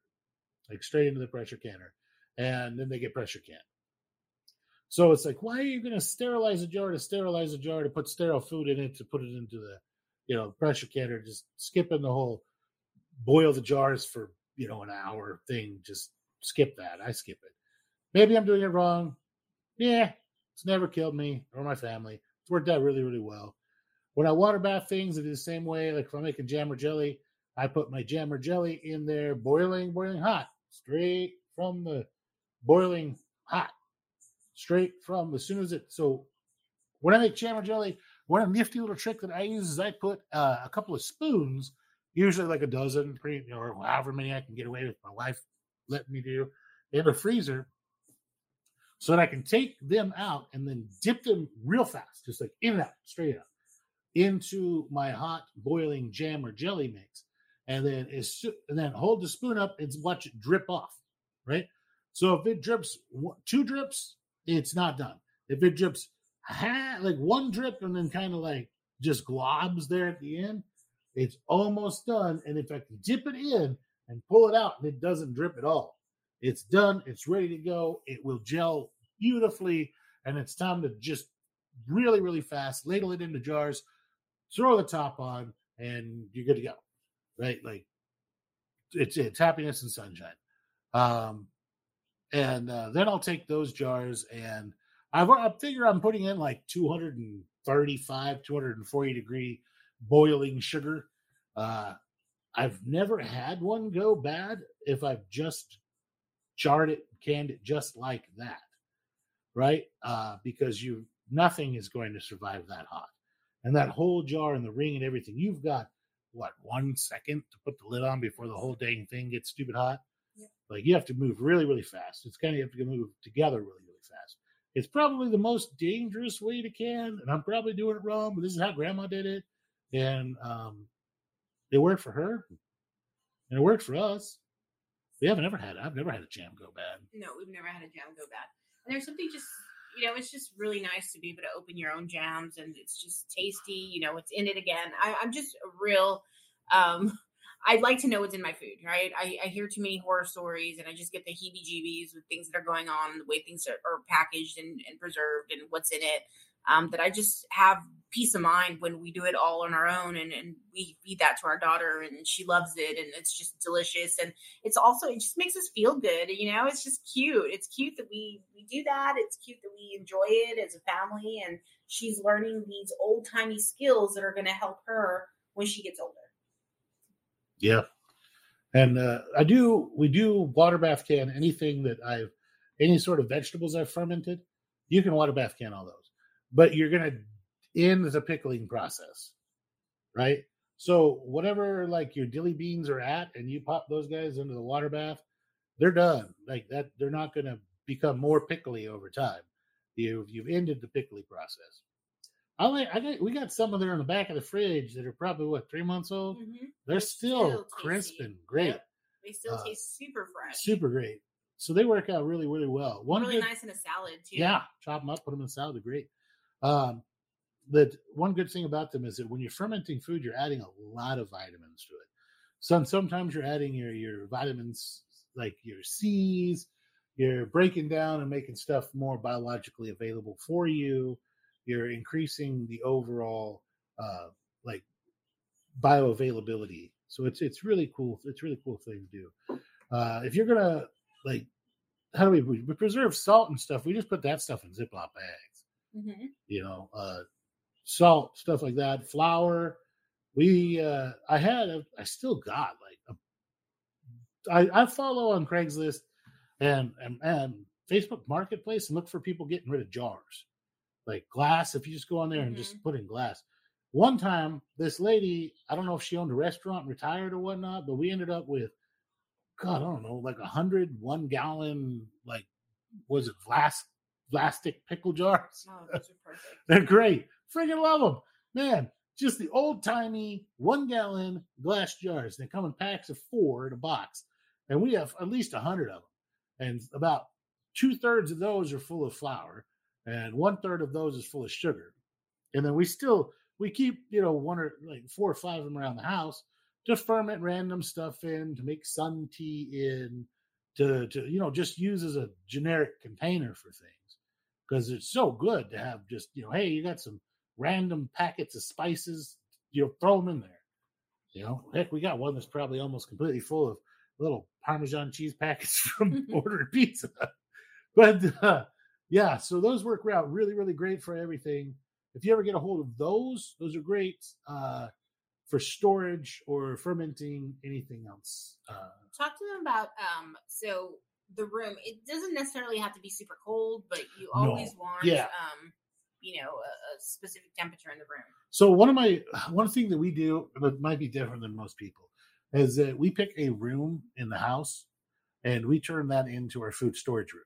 like straight into the pressure canner, and then they get pressure canned. So it's like, why are you going to sterilize a jar to sterilize a jar to put sterile food in it to put it into the, you know, pressure canner? Just skipping the whole boil the jars for you know an hour thing. Just skip that. I skip it. Maybe I'm doing it wrong. Yeah, it's never killed me or my family. It's worked out really, really well. When I water bath things, I do the same way. Like if I'm making jam or jelly, I put my jam or jelly in there, boiling, boiling hot, straight from the boiling hot, straight from as soon as it. So when I make jam or jelly, one nifty little trick that I use is I put uh, a couple of spoons, usually like a dozen, pretty, you know, or however many I can get away with. My wife letting me do in the freezer, so that I can take them out and then dip them real fast, just like in and out, straight up, into my hot boiling jam or jelly mix, and then as and then hold the spoon up and watch it drip off, right? So if it drips two drips, it's not done. If it drips like one drip and then kind of like just globs there at the end, it's almost done. And if I can dip it in and pull it out and it doesn't drip at all, it's done. It's ready to go. It will gel beautifully. And it's time to just really, really fast ladle it into jars, throw the top on, and you're good to go. Right? Like it's it's happiness and sunshine. Um, and uh, then I'll take those jars and I've, I figure I'm putting in like 235, 240 degree boiling sugar. Uh, I've never had one go bad if I've just jarred it, canned it just like that, right? Uh, because you nothing is going to survive that hot, and that whole jar and the ring and everything. You've got what one second to put the lid on before the whole dang thing gets stupid hot. Yeah. Like you have to move really, really fast. It's kind of you have to move together really, really fast. It's probably the most dangerous way to can, and I'm probably doing it wrong, but this is how Grandma did it, and um, it worked for her, and it worked for us. We haven't ever had. I've never had a jam go bad. No, we've never had a jam go bad. And there's something just, you know, it's just really nice to be able to open your own jams and it's just tasty. You know, it's in it again. I, I'm just a real, um, I'd like to know what's in my food, right? I, I hear too many horror stories and I just get the heebie jeebies with things that are going on, the way things are, are packaged and, and preserved and what's in it. Um, that I just have peace of mind when we do it all on our own and, and we feed that to our daughter and she loves it and it's just delicious and it's also it just makes us feel good you know it's just cute it's cute that we we do that it's cute that we enjoy it as a family and she's learning these old timey skills that are going to help her when she gets older Yeah. And uh, I do, we do water bath can anything that I've, any sort of vegetables I've fermented, you can water bath can all those. But you're going to end the pickling process, right? So whatever like your dilly beans are at, and you pop those guys into the water bath, they're done. Like that, they're not going to become more pickly over time. You've you've ended the pickly process. I like, I got, we got some of there in the back of the fridge that are probably what three months old. Mhm. They're still, still crisp and great, Yep. they still Uh, taste super fresh super great. So they work out really, really well. One really good, nice in a salad too yeah, chop them up, put them in a salad. They're great. Um, that one good thing about them is that when you're fermenting food, you're adding a lot of vitamins to it. Some sometimes you're adding your your vitamins like your C's. You're breaking down and making stuff more biologically available for you. You're increasing the overall uh, like bioavailability. So it's it's really cool. It's a really cool thing to do. Uh, if you're gonna like, how do we, we preserve salt and stuff? We just put that stuff in Ziploc bags Mhm. you know, uh, salt, stuff like that, flour. We, uh, I had, a, I still got like, a, I, I follow on Craigslist and, and, and Facebook Marketplace and look for people getting rid of jars, like glass. If you just go on there and just mm-hmm. put in glass. One time, this lady, I don't know if she owned a restaurant, retired or whatnot, but we ended up with, God, I don't know, like a hundred one gallon, like, was it glass, plastic pickle jars? oh those are perfect They're great. Freaking love them. Man, just the old timey one gallon glass jars. They come in packs of four in a box. And we have at least a hundred of them. And about two thirds of those are full of flour. And one third of those is full of sugar. And then we still we keep, you know, one or like four or five of them around the house to ferment random stuff in, to make sun tea in, to to you know, just use as a generic container for things. Because it's so good to have just you know hey you got some random packets of spices you know throw them in there. You know heck we got one that's probably almost completely full of little parmesan cheese packets from ordering pizza. But uh, yeah so those work out really really great for everything if you ever get a hold of those those are great uh, for storage or fermenting anything else uh, talk to them about um so the room it doesn't necessarily have to be super cold but you No. always want Yeah. um you know a, a specific temperature in the room So one of my one thing that we do that might be different than most people is that we pick a room in the house and we turn that into our food storage room.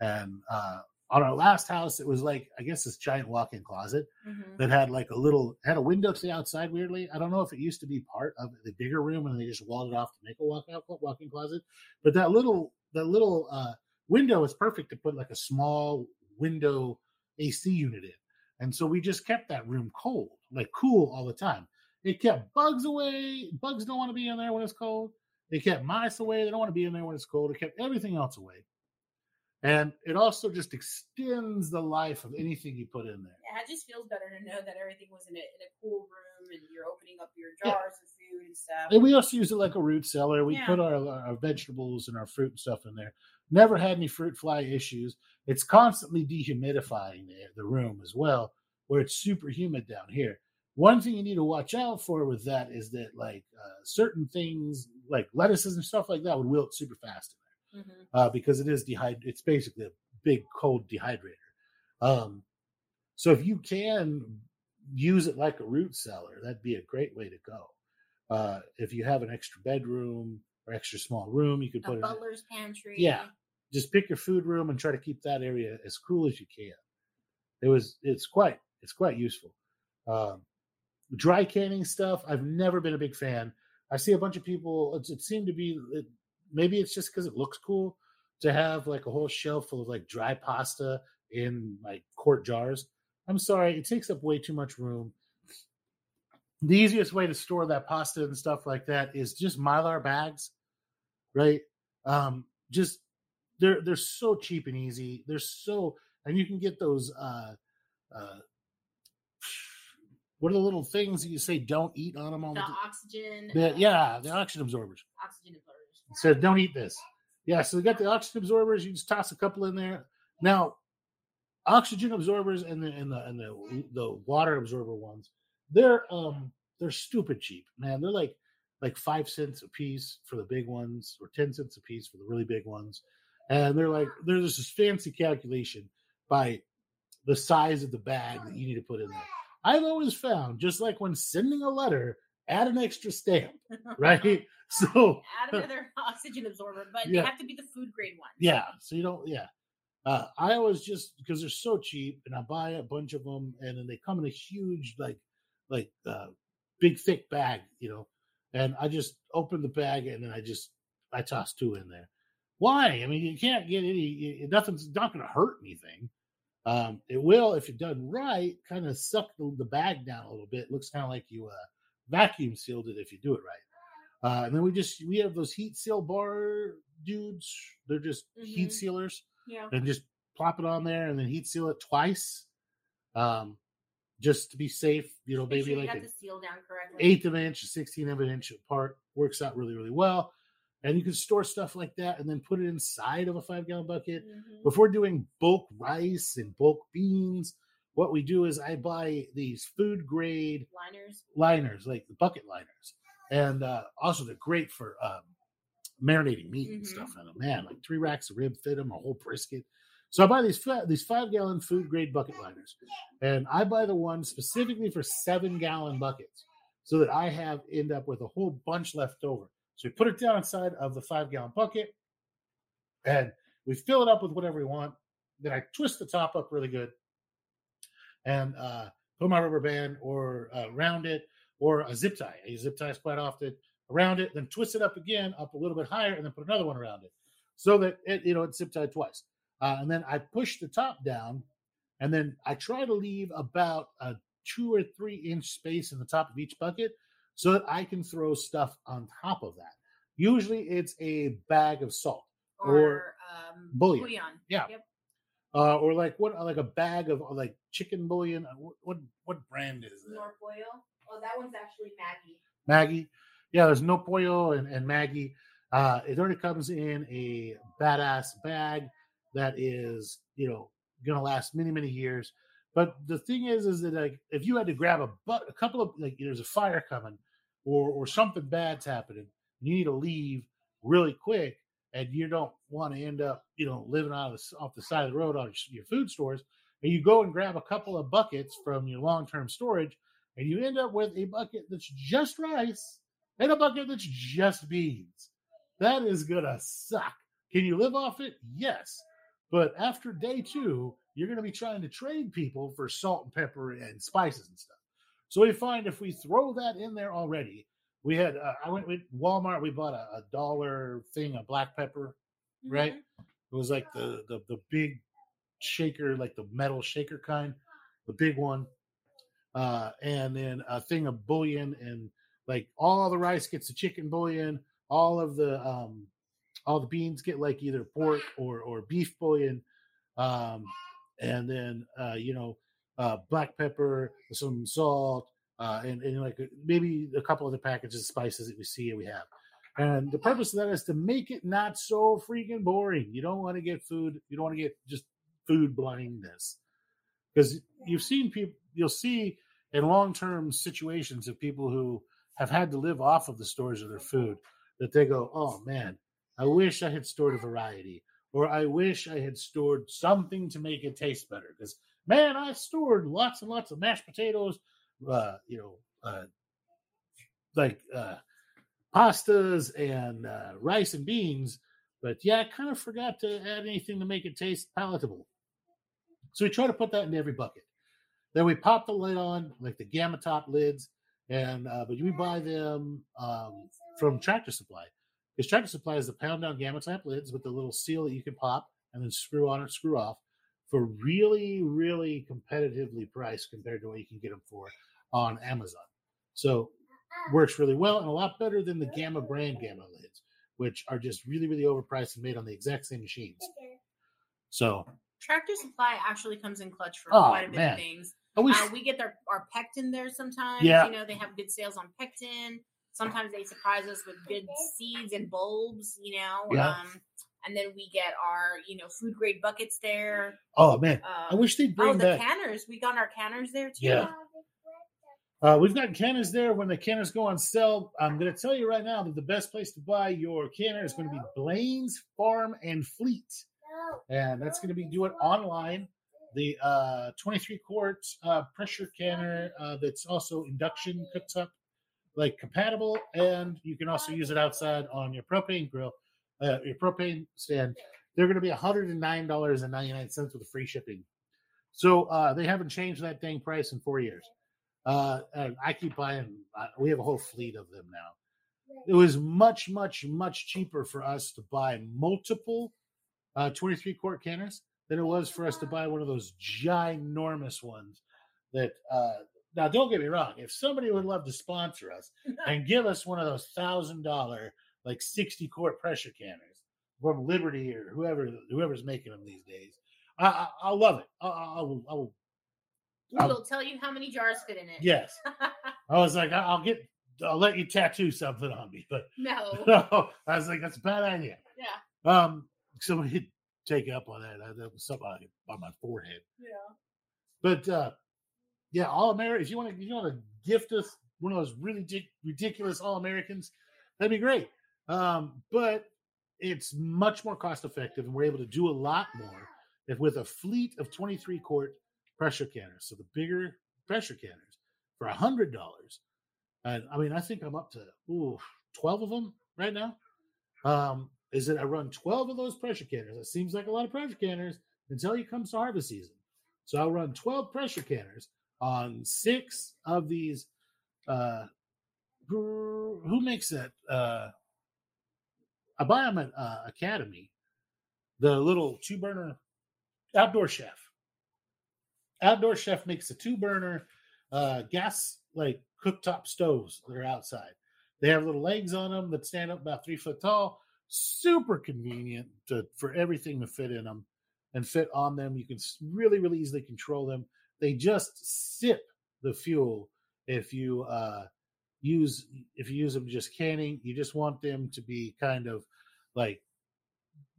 And uh, on our last house, it was like I guess this giant walk-in closet Mhm. that had like a little had a window to the outside. Weirdly, I don't know if it used to be part of the bigger room and they just walled it off to make a walk-out walk-in closet. But that little that little uh, window is perfect to put like a small window AC unit in. And so we just kept that room cold, like cool all the time. It kept bugs away. Bugs don't want to be in there when it's cold. It kept mice away. They don't want to be in there when it's cold. It kept everything else away. And it also just extends the life of anything you put in there. yeah it just feels better to know that everything was in a, in a cool room and you're opening up your Yeah. jars of food and stuff And we also use it like a root cellar. We Yeah. put our, our vegetables and our fruit and stuff in there. Never had any fruit fly issues. It's constantly dehumidifying the, the room as well where it's super humid down here. One thing you need to watch out for with that is that like uh, certain things like lettuces and stuff like that would wilt super fast Mhm. uh, because it is dehydrated. It's basically a big cold dehydrator. Um, so if you can use it like a root cellar, that'd be a great way to go. Uh, if you have an extra bedroom or extra small room, you could A put it. butler's pantry. Yeah. Just pick your food room and try to keep that area as cool as you can. It was. It's quite. It's quite useful. Um, dry canning stuff. I've never been a big fan. I see a bunch of people. It's, it seemed to be. Maybe it's just because it looks cool to have like a whole shelf full of like dry pasta in like quart jars. I'm sorry, it takes up way too much room. The easiest way to store that pasta and stuff like that is just mylar bags, right? Um, just they're they're so cheap and easy. They're so and you can get those uh uh what are the little things that you say don't eat on them all The the time? oxygen. The, uh, yeah, the oxygen absorbers. Oxygen absorbers. Said don't eat this. Yeah, so they got the oxygen absorbers. You just toss a couple in there. Now, oxygen absorbers and the and the and the the water absorber ones, they're um they're stupid cheap, man. They're like like five cents a piece for the big ones, or ten cents a piece for the really big ones. And they're like there's this fancy calculation by the size of the bag that you need to put in there. I've always found, just like when sending a letter, add an extra stamp, right? So Add another oxygen absorber, but Yeah. they have to be the food grade ones. Yeah, so you don't. Yeah, uh, I always just because they're so cheap, and I buy a bunch of them, and then they come in a huge, like, like uh, big thick bag, you know. And I just open the bag, and then I just I toss two in there. Why? I mean, you can't get any. Nothing's not going to hurt anything. Um, it will if you're done right. Kind of suck the, the bag down a little bit. looks kind of like you uh, vacuum sealed it if you do it right. Uh, and then we just we have those heat seal bar dudes. They're just heat Mhm. sealers, Yeah. and just plop it on there, and then heat seal it twice, um, just to be safe. You know, maybe like got an the seal down correctly. eighth of an inch, sixteenth of an inch apart. Works out really really well, and you can store stuff like that, and then put it inside of a five gallon bucket. Mhm. If we're doing bulk rice and bulk beans, what we do is I buy these food grade Liners. liners, like the bucket liners, and uh, also they're great for um, marinating meat and Mhm. stuff. And man, like three racks of rib fit them, a whole brisket. So I buy these these five gallon food grade bucket liners, and I buy the one specifically for seven gallon buckets, so that I have end up with a whole bunch left over. So we put it down inside of the five gallon bucket, and we fill it up with whatever we want. Then I twist the top up really good, and uh, put my rubber band or uh, round it or a zip tie. I use zip ties quite often around it, then twist it up again, up a little bit higher, and then put another one around it, so that it you know it's zip tied twice. Uh, and then I push the top down, and then I try to leave about a two or three inch space in the top of each bucket, so that I can throw stuff on top of that. Usually, it's a bag of salt. Or, Or um, bouillon. bouillon. Yeah. Yep. Uh, or like what, like a bag of like chicken bouillon. Uh, What what, what brand is it? North boil. Oh, that one's actually Maggi. Maggi. Yeah, there's Knorr pollo and, and Maggi. Uh, it already comes in a badass bag that is, you know, gonna last many, many years. But the thing is, is that like if you had to grab a but a couple of like there's a fire coming or or something bad's happening, you need to leave really quick, and you don't want to end up, you know, living out of the, off the side of the road on your food stores, and you go and grab a couple of buckets from your long term storage, and you end up with a bucket that's just rice and a bucket that's just beans. That is gonna suck. Can you live off it? Yes. But after day two, you're gonna be trying to trade people for salt and pepper and spices and stuff. So we find if we throw that in there already, we had uh, I went with Walmart. We bought a, a dollar thing of black pepper. Right. Mhm. It was like the the the big shaker, like the metal shaker kind, the big one. Uh, and then a thing of bouillon and like all the rice gets the chicken bouillon, all of the um all the beans get like either pork or or beef bouillon. Um and then uh, you know, uh black pepper, some salt, uh and, and like maybe a couple other packages of spices that we see and we have. And the purpose of that is to make it not so freaking boring. You don't want to get food, you don't want to get just food blindness. because you've seen people, you'll see in long term situations of people who have had to live off of the stores of their food that they go, oh man, I wish I had stored a variety, or I wish I had stored something to make it taste better. Because man, I stored lots and lots of mashed potatoes, uh, you know, uh, like uh, pastas and uh, rice and beans. But yeah, I kind of forgot to add anything to make it taste palatable. So we try to put that in every bucket. Then we pop the lid on, like the gamma top lids, and uh, but we buy them um, from Tractor Supply. Because Tractor Supply is the pound down gamma type lids with the little seal that you can pop and then screw on or screw off for really, really competitively priced compared to what you can get them for on Amazon. So works really well and a lot better than the Gamma brand Gamma lids, which are just really, really overpriced and made on the exact same machines. So Tractor Supply actually comes in clutch for Oh, quite a bit man. of things. I wish Uh, we get their our pectin there sometimes. Yeah. You know, they have good sales on pectin. Sometimes they surprise us with good seeds and bulbs, you know. Yeah. Um, and then we get our, you know, food grade buckets there. oh man, Uh, I wish they'd bring oh, the back canners. We got our canners there too. Yeah. Uh, we've got canners there. When the canners go on sale, I'm going to tell you right now that the best place to buy your canner is going to be Blaine's Farm and Fleet, and that's going to be do it online. The uh, 23 quart uh, pressure canner uh, that's also induction cooktop like compatible, and you can also use it outside on your propane grill, uh, your propane stand. They're going to be $109.99 with free shipping. So uh, they haven't changed that dang price in four years. Uh, and I keep buying. We have a whole fleet of them now. It was much, much, much cheaper for us to buy multiple uh, 23 quart canners than it was for us to buy one of those ginormous ones. That uh, now, don't get me wrong. If somebody would love to sponsor us and give us one of those thousand dollar, like 60 quart pressure canners from Liberty or whoever whoever's making them these days, I, I, I'll love it. I, I, I will. I will. Tell you how many jars fit in it. Yes. I was like, I- I'll get, I'll let you tattoo something on me, but no. no, I was like, that's a bad idea. Yeah. Um, so somebody take up on that. That was something on my forehead. Yeah. But uh, yeah, all American. If you want to, you want to gift us one of those really dic- ridiculous all Americans, that'd be great. Um, but it's much more cost effective, and we're able to do a lot more if with a fleet of twenty three quart pressure canners. So the bigger pressure canners for a hundred dollars. And I mean, I think I'm up to ooh, twelve of them right now. Um, is that I run 12 of those pressure canners. It seems like a lot of pressure canners until you comes to harvest season. So I'll run 12 pressure canners on six of these. Uh, who makes that? Uh, I buy them at uh, Academy, the little two burner outdoor chef. Outdoor chef makes a two burner uh, gas like cooktop stoves that are outside. They have little legs on them that stand up about three foot tall. Super convenient to, for everything to fit in them and fit on them. You can really, really easily control them. They just sip the fuel if you uh, use if you use them just canning. You just want them to be kind of like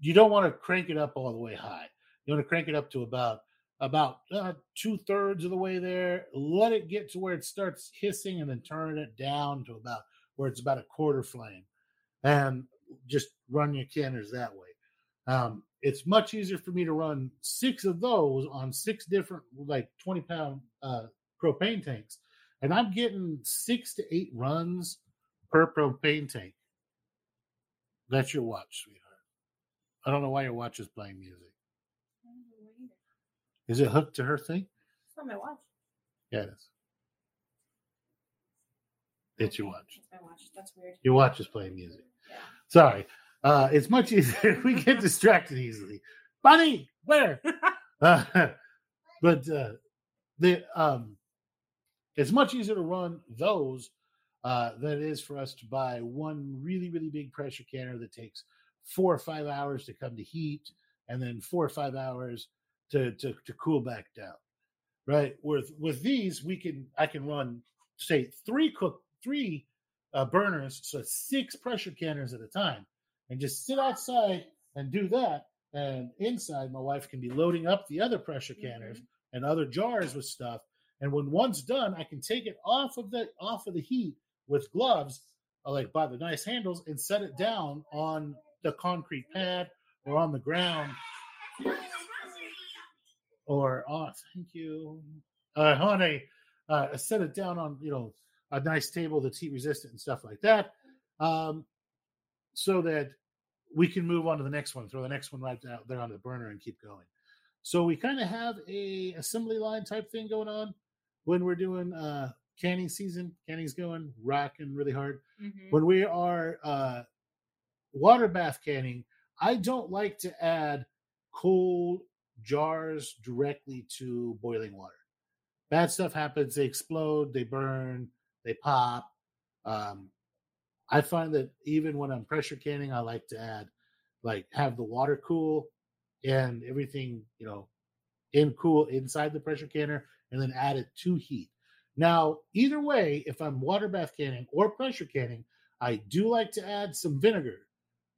you don't want to crank it up all the way high. You want to crank it up to about about uh, two thirds of the way there. Let it get to where it starts hissing, and then turn it down to about where it's about a quarter flame, and just run your canners that way. Um, it's much easier for me to run six of those on six different, like twenty pound uh, propane tanks, and I'm getting six to eight runs per propane tank. That's your watch, sweetheart. I don't know why your watch is playing music. Is it hooked to her thing? It's not my watch. Yeah, it is. It's your watch. It's my watch. That's weird. Your watch is playing music. Sorry. Uh, it's much easier. we get distracted easily. Bunny, where? Uh, but uh, the um, it's much easier to run those uh, than it is for us to buy one really, really big pressure canner that takes four or five hours to come to heat, and then four or five hours to to, to cool back down. Right. With with these, we can I can run say three cook three uh, burners, so six pressure canners at a time, and just sit outside and do that. And inside, my wife can be loading up the other pressure canners and other jars with stuff. And when one's done, I can take it off of the off of the heat with gloves, uh, like by the nice handles, and set it down on the concrete pad or on the ground or oh thank you uh on a uh set it down on you know a nice table that's heat resistant and stuff like that um so that we can move on to the next one throw the next one right out there on the burner and keep going so we kind of have a assembly line type thing going on when we're doing uh canning season canning's going rocking really hard Mhm. when we are uh, water bath canning, I don't like to add cold jars directly to boiling water. Bad stuff happens. They explode, they burn, they pop. Um, I find that even when I'm pressure canning, I like to add, like, have the water cool and everything, you know, in cool inside the pressure canner and then add it to heat. Now, either way, if I'm water bath canning or pressure canning, I do like to add some vinegar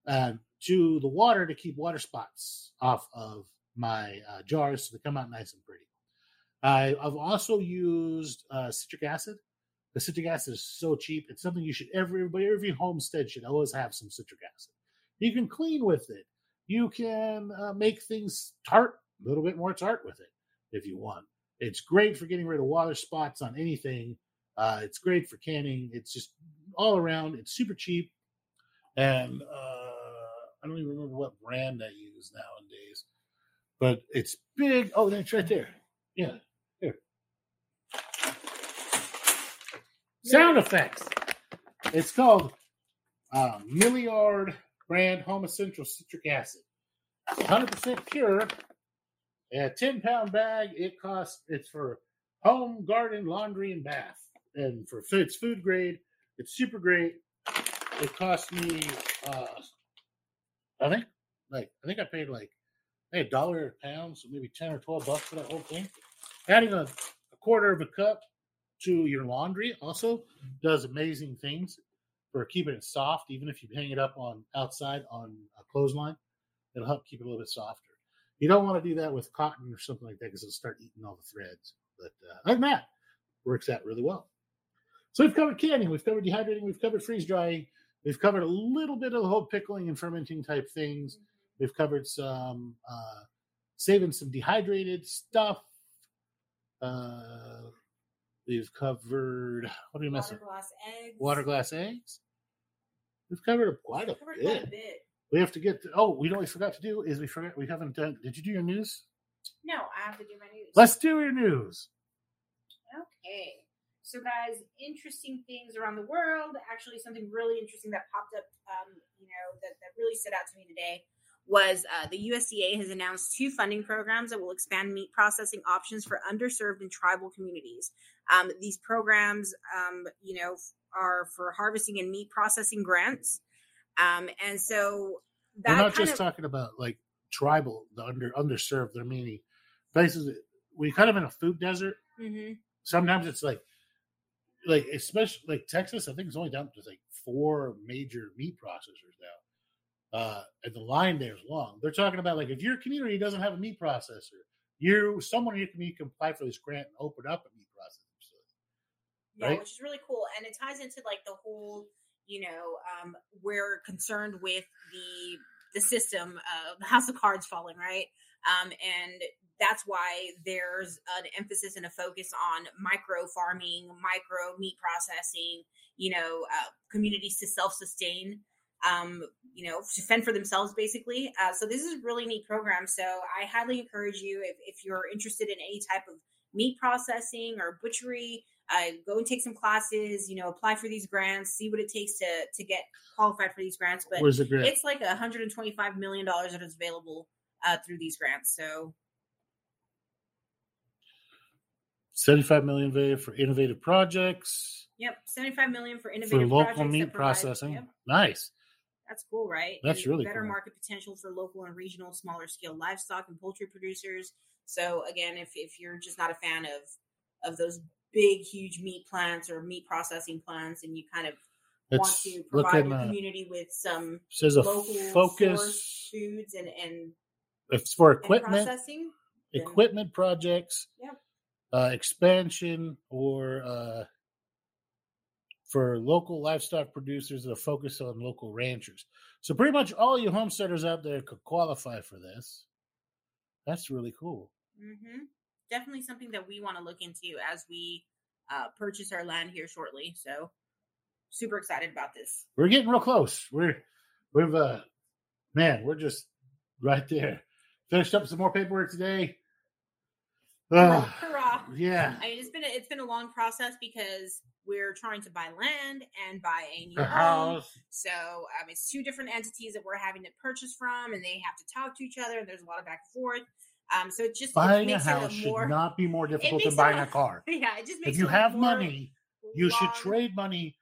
uh, to the water to keep water spots off of my uh, jars so they come out nice and pretty. I, I've also used uh, citric acid. The citric acid is so cheap; it's something you should every everybody every homestead should always have some citric acid. You can clean with it. You can uh, make things tart, a little bit more tart with it if you want. It's great for getting rid of water spots on anything. Uh, it's great for canning. It's just all around. It's super cheap, and uh, I don't even remember what brand I use nowadays, but it's big. Oh, it's right there. Yeah, here. Sound effects. It's called uh, Milliard brand Home Essential Citric Acid. 100% pure. A 10 pound bag. It costs, it's for home, garden, laundry, and bath. And for food, it's food grade. It's super great. It cost me, uh, I think, like, I think I paid like a dollar a pound, so maybe 10 or 12 bucks for that whole thing. Adding a, a quarter of a cup to your laundry also does amazing things for keeping it soft, even if you hang it up on outside on a clothesline. It'll help keep it a little bit softer. You don't want to do that with cotton or something like that because it'll start eating all the threads. But uh, other than that, works out really well. So we've covered canning, we've covered dehydrating, we've covered freeze drying, we've covered a little bit of the whole pickling and fermenting type things. We've covered some uh, saving some dehydrated stuff. Uh, we've covered what are you missing? Water glass eggs. Water glass eggs. We've covered quite a Covered quite a bit. bit. We have to get. To, oh, we know what we forgot to do is we forgot we haven't done. Did you do your news? No, I have to do my news. Let's do your news. Okay. So, guys, interesting things around the world. Actually, something really interesting that popped up, um, you know, that, that really stood out to me today was uh, the USDA has announced two funding programs that will expand meat processing options for underserved and tribal communities. Um, these programs, um, you know, are for harvesting and meat processing grants. Um, and so that We're not just of, talking about like tribal, the under underserved. They're meaning places. We kind of in a food desert. Mhm. Sometimes it's like, like especially like Texas. I think it's only down to like four major meat processors now, uh, and the line there is long. They're talking about like if your community doesn't have a meat processor, you someone in your community can apply for this grant and open up a meat processor. Yeah, right? which is really cool, and it ties into like the whole, you know, um, we're concerned with the the system of the house of cards falling, right? Um, and that's why there's an emphasis and a focus on micro farming, micro meat processing, you know, uh, communities to self sustain, um, you know, to fend for themselves, basically. Uh, so this is a really neat program. So I highly encourage you if, if you're interested in any type of meat processing or butchery, uh, go and take some classes. You know, apply for these grants, see what it takes to to get qualified for these grants. But Where's the grant? it's like 125 million dollars that is available uh, through these grants. So Seventy-five million value for innovative projects yep, 75 million for innovative for local meat provide- processing. yep, Nice. That's cool, right? That's And really better cool. market potential for local and regional smaller scale livestock and poultry producers. So again, if if you're just not a fan of of those big, huge meat plants or meat processing plants, and you kind of want to provide your community with some says a local focus. foods and and, It's for equipment. processing. equipment projects, Yep. uh, expansion, or uh, for local livestock producers that focus on local ranchers. So pretty much all you homesteaders out there could qualify for this. That's really cool. hmm Definitely something that we want to look into as we uh, purchase our land here shortly. So, super excited about this. We're getting real close. We're we've uh man, we're just right there. Finished up some more paperwork today. Hurrah! Yeah. I mean, it's been a, it's been a long process because we're trying to buy land and buy a new house. So um, it's two different entities that we're having to purchase from, and they have to talk to each other. And there's a lot of back and forth. Um, so it just it Buying a house it a should not be more difficult than buying a- a car. yeah. It just makes If you it have more money, you should trade money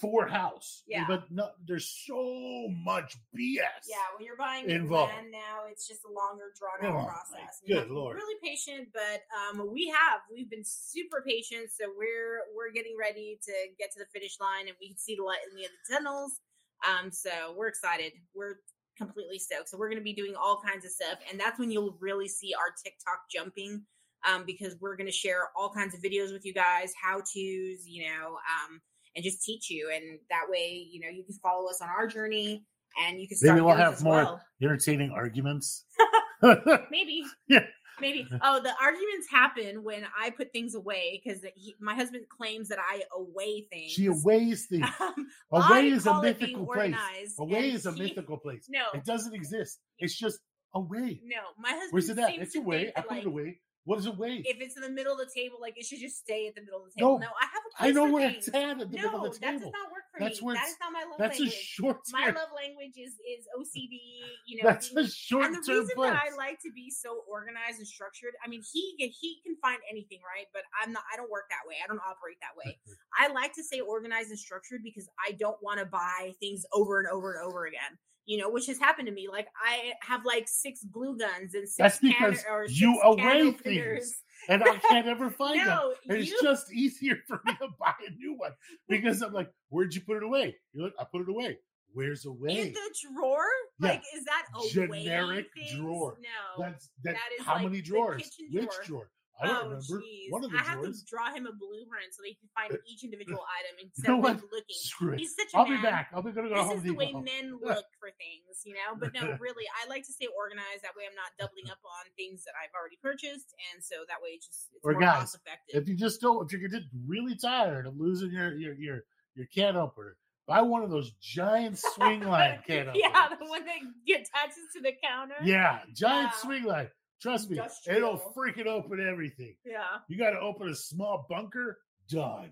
for house. Yeah. But no, there's so much BS. Yeah, when you're buying involved. land now, it's just a longer, drawn Oh, out my process. Good have to be Lord. Really patient, but um, we have we've been super patient. So we're we're getting ready to get to the finish line, and we can see the light in the end of the tunnels. Um, so we're excited. We're completely stoked. So we're going to be doing all kinds of stuff, and that's when you'll really see our TikTok jumping. Um, because we're going to share all kinds of videos with you guys, how tos, you know, um, and just teach you. And that way, you know, you can follow us on our journey, and you can start. Maybe we'll have more well. entertaining arguments. Maybe. Yeah. Maybe. Oh, the arguments happen when I put things away because my husband claims that I away things. she aways things. Um, Away is a call it being mythical place. Away is a he- mythical place. No, It doesn't exist. It's just away. no. My husband Where's it at? It's away. I put like, it away. What is away? If it's in the middle of the table, like it should just stay at the middle of the table. No, No, I have a I place know for where things. it's at at the no, middle of the that does table. not work for That's me. That is not my love That's a language. short my love language is is OCD. You know, That's being- a short and the reason place. that I like to be so organized and structured, I mean, he he can find anything, right? But I'm not. I don't work that way. I don't operate that way. I like to stay organized and structured because I don't want to buy things over and over and over again. You know, which has happened to me. Like I have like six glue guns and six That's can- because or you away things. and I can't ever find them. No, And it's you just easier for me to buy a new one because I'm like, where'd you put it away? You're like, I put it away. Where's away? in the drawer. Yeah. Like, is that away Generic drawer. No, That's that. that is how like many drawers? kitchen Which drawer. I don't oh, remember. jeez. One of the I have to draw him a blueprint so they can find each individual item instead know of looking. Screw it. He's such a I'll man. be back. I'll be gonna go This Home is the way Depot. men look for things, you know. But no, really, I like to stay organized. That way, I'm not doubling up on things that I've already purchased, and so that way, it's just it's Or more guys, cost effective. If you just don't, if you're just really tired of losing your your your your can opener, buy one of those giant swing line can openers. yeah, the one that attaches to the counter. Yeah, giant swing line. Trust me, Industrial. it'll freaking open everything. yeah. You got to open a small bunker, done.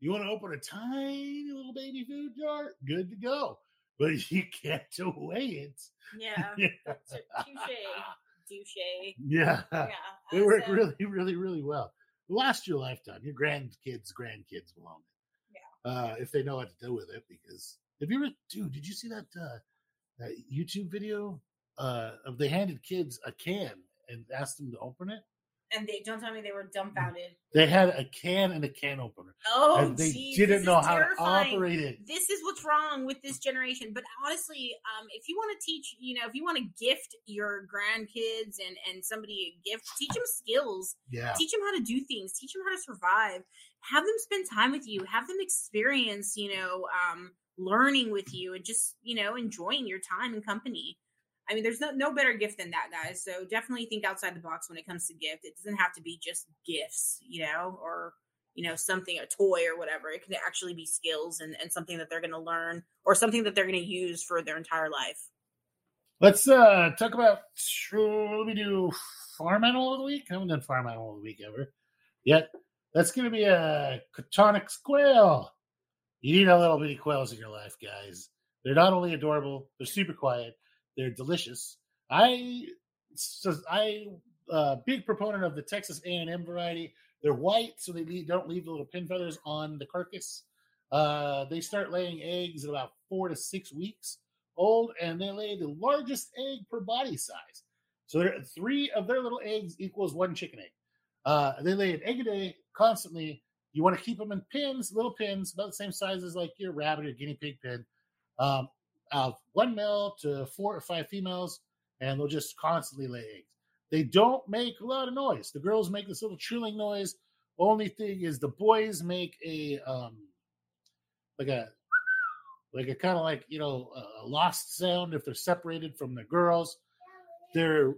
You want to open a tiny little baby food jar, good to go. But you can't away it. Yeah. Yeah. Touche. Douche. Yeah, Yeah. they work really, really, really well. Last your lifetime, your grandkids, grandkids will own it. Yeah. Uh, if they know what to do with it, because if you were, dude, did you see that uh, that YouTube video? Uh, of they handed kids a can and asked them to open it. And they don't tell me they were dumbfounded. They had a can and a can opener, Oh, and they geez, didn't know how terrifying. to operate it. This is what's wrong with this generation. But honestly, um, if you want to teach, you know, if you want to gift your grandkids and and somebody a gift, teach them skills. Yeah, Teach them how to do things. Teach them how to survive. Have them spend time with you. Have them experience, you know, um, learning with you and just you know enjoying your time and company. I mean, there's no no better gift than that, guys. So definitely think outside the box when it comes to gift. It doesn't have to be just gifts, you know, or you know something a toy or whatever. It can actually be skills and, and something that they're going to learn or something that they're going to use for their entire life. let's uh talk about. Let me do farm animal of the week. I haven't done farm animal of the week ever yet. That's going to be a Coturnix quail. You need a little bitty quails in your life, guys. They're not only adorable, they're super quiet, they're delicious. I so I uh, big proponent of the Texas A and M variety. They're white, so they leave, don't leave the little pin feathers on the carcass. Uh, they start laying eggs at about four to six weeks old, and they lay the largest egg per body size. So three of their little eggs equals one chicken egg. Uh, they lay an egg a day constantly. You want to keep them in pins, little pins, about the same size as like your rabbit or guinea pig pin. Um, one male to four or five females, and they'll just constantly lay eggs. They don't make a lot of noise. The girls make this little trilling noise. Only thing is the boys make a um like a like a kind of like you know a lost sound if they're separated from the girls. There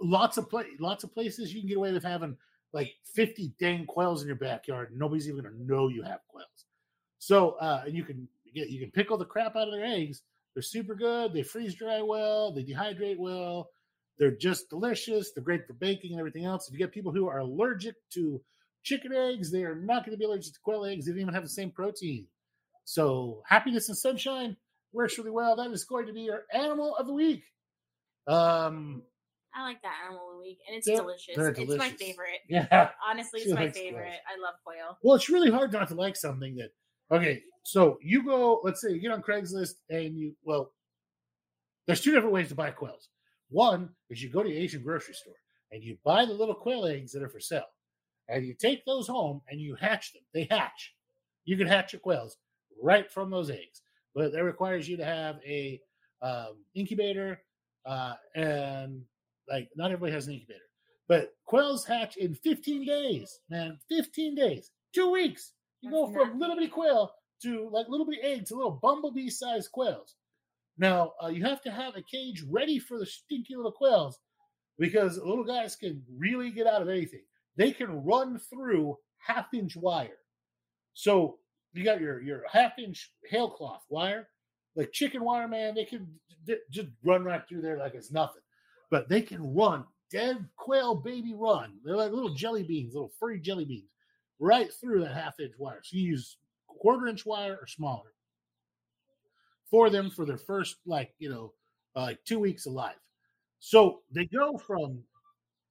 lots of play lots of places you can get away with having like 50 dang quails in your backyard nobody's even gonna know you have quails. So uh and you can you can pickle the crap out of their eggs. They're super good, they freeze dry well, they dehydrate well, they're just delicious, they're great for baking and everything else. If you get people who are allergic to chicken eggs, they are not going to be allergic to quail eggs. They don't even have the same protein. So happiness and sunshine works really well. That is going to be our animal of the week. Um, I like that animal of the week, and it's delicious. they're It's my favorite. yeah. Honestly, She it's my favorite. quails. I love quail. Well, it's really hard not to like something that. Okay, so you go. Let's say you get on Craigslist and you. Well, there's two different ways to buy quails. One is you go to the Asian grocery store and you buy the little quail eggs that are for sale, and you take those home and you hatch them. They hatch. You can hatch your quails right from those eggs, but that requires you to have a um, incubator, uh, and like not everybody has an incubator. But quails hatch in 15 days, man. 15 days, two weeks. You go That's from nothing. little bitty quail to like little bitty egg to little bumblebee sized quails. Now, uh, you have to have a cage ready for the stinky little quails because little guys can really get out of anything. They can run through half inch wire. So you got your, your half inch hardware cloth wire, like chicken wire, man. They can d- just run right through there like it's nothing. But they can run dead quail baby run. They're like little jelly beans, little furry jelly beans, right through that half inch wire. So you use quarter inch wire or smaller for them for their first like you know uh, like two weeks of life. So they go from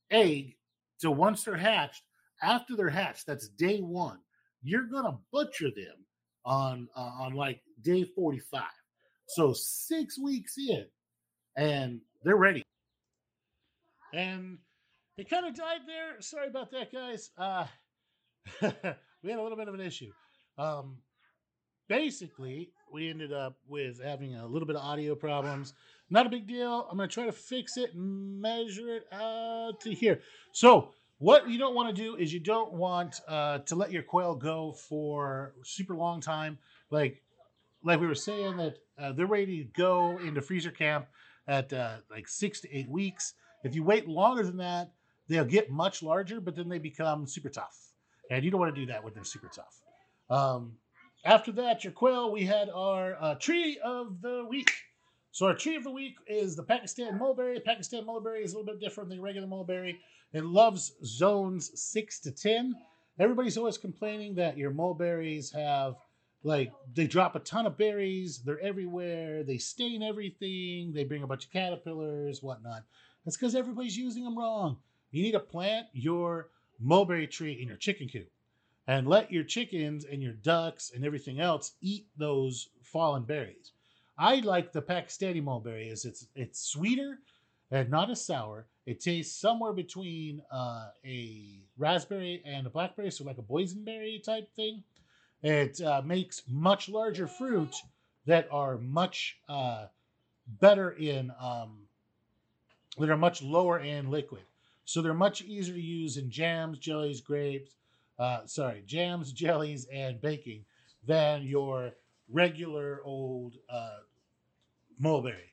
egg to once they're hatched. After they're hatched, that's day one. You're gonna butcher them on uh, on like day forty five. So six weeks in, and they're ready. And they kind of died there. Sorry about that, guys. Uh, we had a little bit of an issue. Um, basically, we ended up with having a little bit of audio problems. Not a big deal. I'm going to try to fix it and measure it out to here. So, what you don't want to do is you don't want uh, to let your quail go for super long time. Like, like we were saying that uh, they're ready to go into freezer camp at uh, like six to eight weeks. If you wait longer than that, they'll get much larger, but then they become super tough, and you don't want to do that when they're super tough. Um, after that, your quail, we had our uh, tree of the week. So our tree of the week is the Pakistan mulberry. Pakistan mulberry is a little bit different than regular mulberry. It loves zones six to ten. Everybody's always complaining that your mulberries have like they drop a ton of berries. They're everywhere. They stain everything. They bring a bunch of caterpillars, whatnot. That's because everybody's using them wrong. You need to plant your mulberry tree in your chicken coop and let your chickens and your ducks and everything else eat those fallen berries. I like the Pakistani mulberry is it's it's sweeter and not as sour. It tastes somewhere between uh, a raspberry and a blackberry, so like a boysenberry type thing. It uh, makes much larger fruit that are much uh, better in um, that are much lower in liquid. So they're much easier to use in jams, jellies, grapes, uh, sorry, jams, jellies, and baking than your regular old uh, mulberry.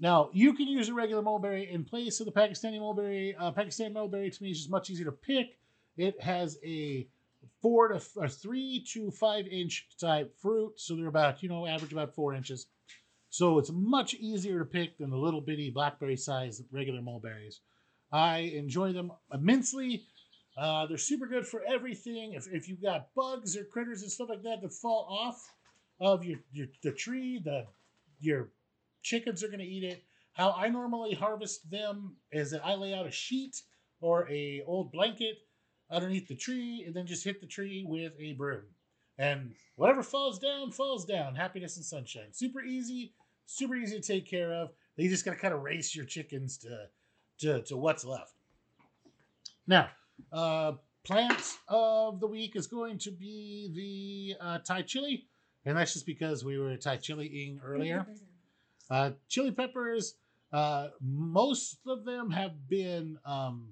Now, you can use a regular mulberry in place of the Pakistani mulberry. Uh, Pakistani mulberry to me is just much easier to pick. It has a four to or three to five inch type fruit, so they're about you know average about four inches. So it's much easier to pick than the little bitty blackberry sized regular mulberries. I enjoy them immensely. Uh, they're super good for everything. If, if you've got bugs or critters and stuff like that that fall off of your, your the tree, the your chickens are going to eat it. How I normally harvest them is that I lay out a sheet or a old blanket underneath the tree and then just hit the tree with a broom. And whatever falls down, falls down. Happiness and sunshine. Super easy, super easy to take care of. You just got to kind of race your chickens to, to, to what's left. Now, uh, plant of the week is going to be the uh, Thai chili. And that's just because we were Thai chiliing earlier. Uh, chili peppers Uh, most of them have been, um,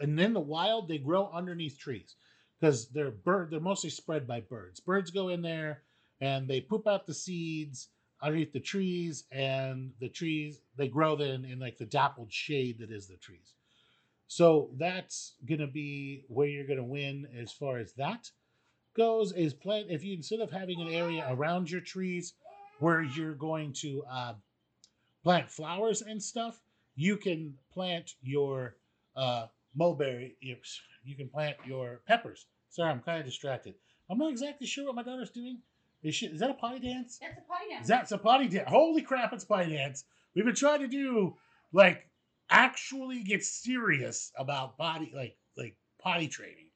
and in the wild, they grow underneath trees because they're bird. They're mostly spread by birds. Birds go in there and they poop out the seeds underneath the trees, and the trees they grow then in like the dappled shade that is the trees. So that's gonna be where you're gonna win as far as that goes. Is plant if you instead of having an area around your trees where you're going to uh, plant flowers and stuff, you can plant your uh, mulberry. You, you can plant your peppers. Sorry, I'm kind of distracted. I'm not exactly sure what my daughter's doing. Is, she, is that a potty dance? That's a potty dance. That's a potty dance. Holy crap, it's potty dance. We've been trying to do like actually get serious about body like like potty training.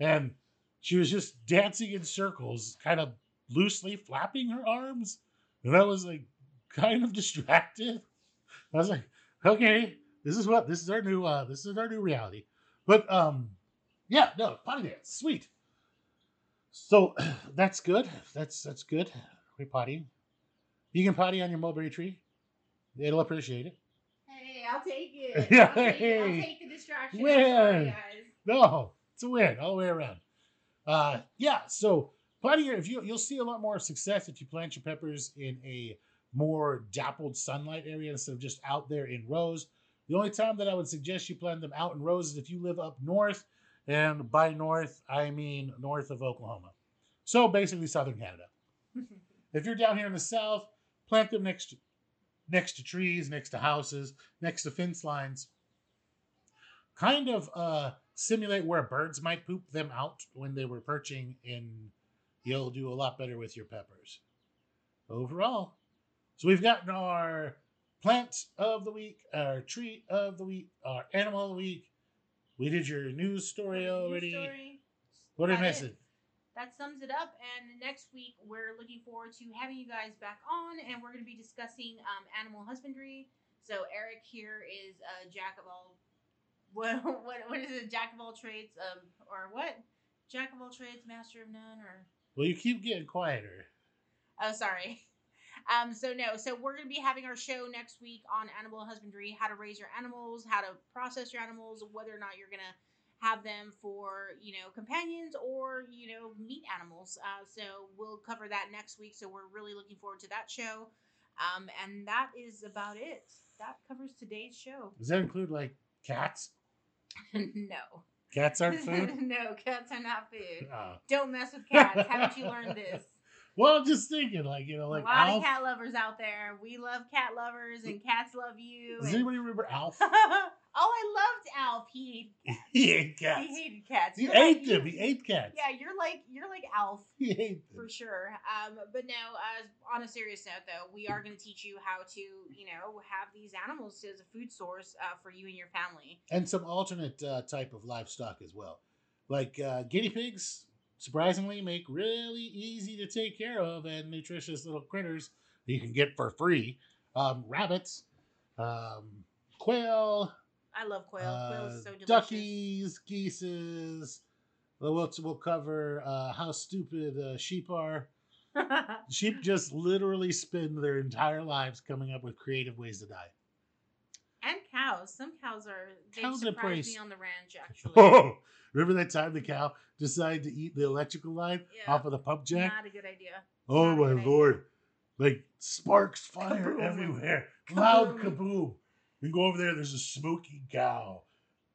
And she was just dancing in circles, kind of loosely flapping her arms. And I was like kind of distracted. I was like, okay, this is what this is our new uh this is our new reality. But um yeah, no, potty dance, sweet. So that's good. That's that's good. We potty. You can potty on your mulberry tree. It'll appreciate it. I'll take it. Yeah, I'll, take it. I'll take the distraction. Win. No, it's a win all the way around. Uh, yeah. So potting, if you you'll see a lot more success if you plant your peppers in a more dappled sunlight area instead of just out there in rows. The only time that I would suggest you plant them out in rows is if you live up north, and by north I mean north of Oklahoma. So basically southern Canada. If you're down here in the south, plant them next to next to trees, next to houses, next to fence lines. Kind of uh, simulate where birds might poop them out when they were perching, and you'll do a lot better with your peppers. Overall, so we've gotten our plant of the week, our tree of the week, our animal of the week. We did your news story News already. story. What we it. missing? That sums it up. And next week, we're looking forward to having you guys back on, and we're going to be discussing um, animal husbandry. So Eric here is a jack of all. What what what is it? Jack of all trades, um, or what? Jack of all trades, master of none, or Well, you keep getting quieter. oh, sorry. Um, so no, so we're gonna be having our show next week on animal husbandry, how to raise your animals, how to process your animals, whether or not you're gonna have them for you know companions or you know meat animals. Uh, so we'll cover that next week. So we're really looking forward to that show. Um, and that is about it. That covers today's show. Does that include like cats? no, Cats aren't food. no, cats are not food. Oh. Don't mess with cats. Haven't you learned this? Well, I'm just thinking, like you know, like a lot Alf. of cat lovers out there. We love cat lovers, and cats love you. Does and- anybody remember Alf? Oh, I loved Alf. He he hated, cats. he hated cats. He You're ate like- them. He ate cats. Yeah, you're like you're like Alf He ate them. for sure. Um, but no, uh, on a serious note, though, we are going to teach you how to, you know, have these animals as a food source uh, for you and your family. And some alternate uh, type of livestock as well, like uh, guinea pigs. Surprisingly, make really easy to take care of and nutritious little critters that you can get for free. Um, rabbits, um, quail, I love quail. quail uh, is so delicious. duckies, geeses. We'll, we'll, cover uh, how stupid uh, sheep are. Sheep just literally spend their entire lives coming up with creative ways to die. and cows. Some cows are they Cows surprised me on the ranch actually. Oh, remember that time the cow decided to eat the electrical line Yeah. off of the pump jack? Not a good idea. oh not my good idea. lord! Like sparks, fire Kaboom. everywhere, loud Kaboom. We go over there. There's a smoky cow.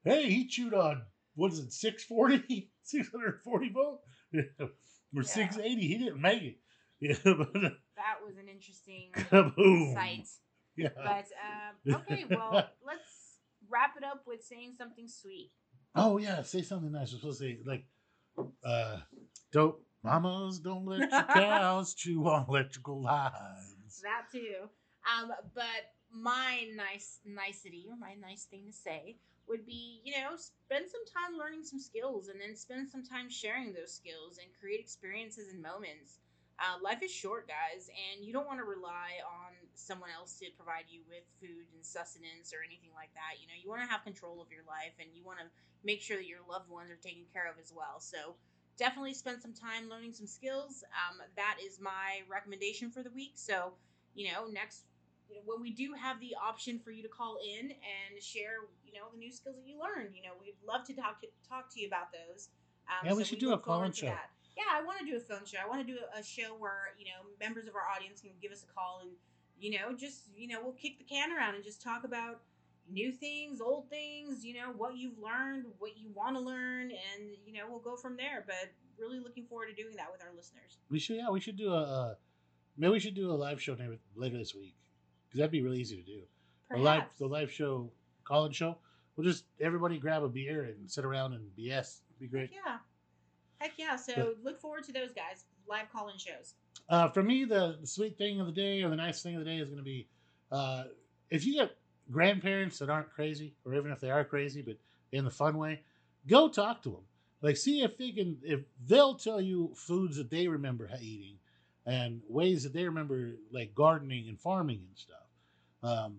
Hey, he chewed on what is it? 640, 640 volt, or 680. He didn't make it. Yeah, but That was an interesting kaboom! sight. Yeah. But um, okay, well, let's wrap it up with saying something sweet. Oh yeah, say something nice. We're supposed to say like, uh, don't mamas don't let your cows chew on electrical lines. That too. Um, but my nice nicety or my nice thing to say would be, you know, spend some time learning some skills and then spend some time sharing those skills and create experiences and moments. Uh, life is short, guys, and you don't want to rely on someone else to provide you with food and sustenance or anything like that. You know, you want to have control of your life and you want to make sure that your loved ones are taken care of as well. So, definitely spend some time learning some skills. Um, that is my recommendation for the week. So, you know, next you know, when we do have the option for you to call in and share, you know, the new skills that you learned, you know, we'd love to talk to talk to you about those. Um, Yeah, we should do a call-in show. that. Yeah, I want to do a phone show. I want to do a, show where you know members of our audience can give us a call and you know just you know we'll kick the can around and just talk about new things, old things, you know what you've learned, what you want to learn, and you know we'll go from there. But really looking forward to doing that with our listeners. We should, yeah, we should do a. Uh, maybe we should do a live show later this week because that'd be really easy to do. The live, the live show, call-in show. We'll just everybody grab a beer and sit around and BS. It'd be great. Yeah. Heck yeah. So But- look forward to those guys. Live call in shows. Uh, for me, the, the sweet thing of the day or the nice thing of the day is going to be uh, if you got grandparents that aren't crazy, or even if they are crazy, but in the fun way, go talk to them. Like, see if they can, if they'll tell you foods that they remember eating and ways that they remember, like gardening and farming and stuff. Um,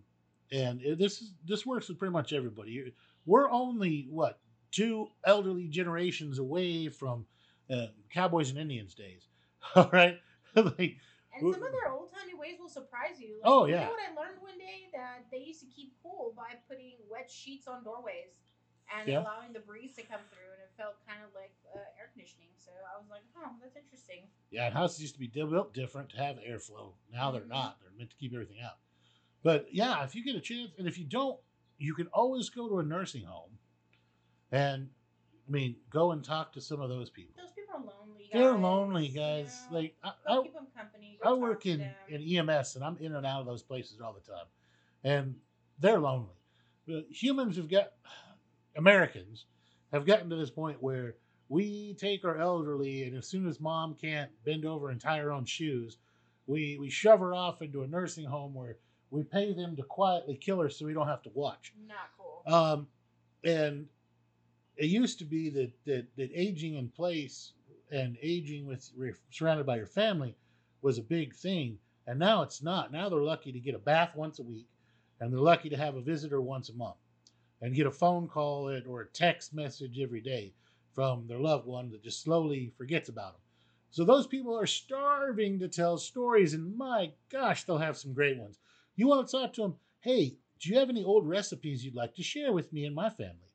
and it, this is this works with pretty much everybody. We're only what two elderly generations away from uh, cowboys and Indians days. All right, like And some of their old timey ways will surprise you. Like, Oh, You yeah. know what I learned one day? That they used to keep cool by putting wet sheets on doorways and Yeah. allowing the breeze to come through, and it felt kind of like uh, air conditioning. So I was like, oh, that's interesting. Yeah, and houses used to be built different to have airflow. Now they're Mhm. not. They're meant to keep everything out. But yeah, if you get a chance, and if you don't, you can always go to a nursing home, and I mean, go and talk to some of those people. Those people are lonely. Guys, They're lonely you guys. know? Like I, I, keep them company. I work in, them. in EMS, and I'm in and out of those places all the time, and they're lonely. But humans have got Americans have gotten to this point where we take our elderly, and as soon as mom can't bend over and tie her own shoes, we we shove her off into a nursing home where we pay them to quietly kill her so we don't have to watch. Not cool. Um, and it used to be that, that that aging in place and aging with surrounded by your family was a big thing, and now it's not. Now they're lucky to get a bath once a week, and they're lucky to have a visitor once a month, and get a phone call or a text message every day from their loved one that just slowly forgets about them. So those people are starving to tell stories, and my gosh, they'll have some great ones. You want to talk to them? Hey, do you have any old recipes you'd like to share with me and my family?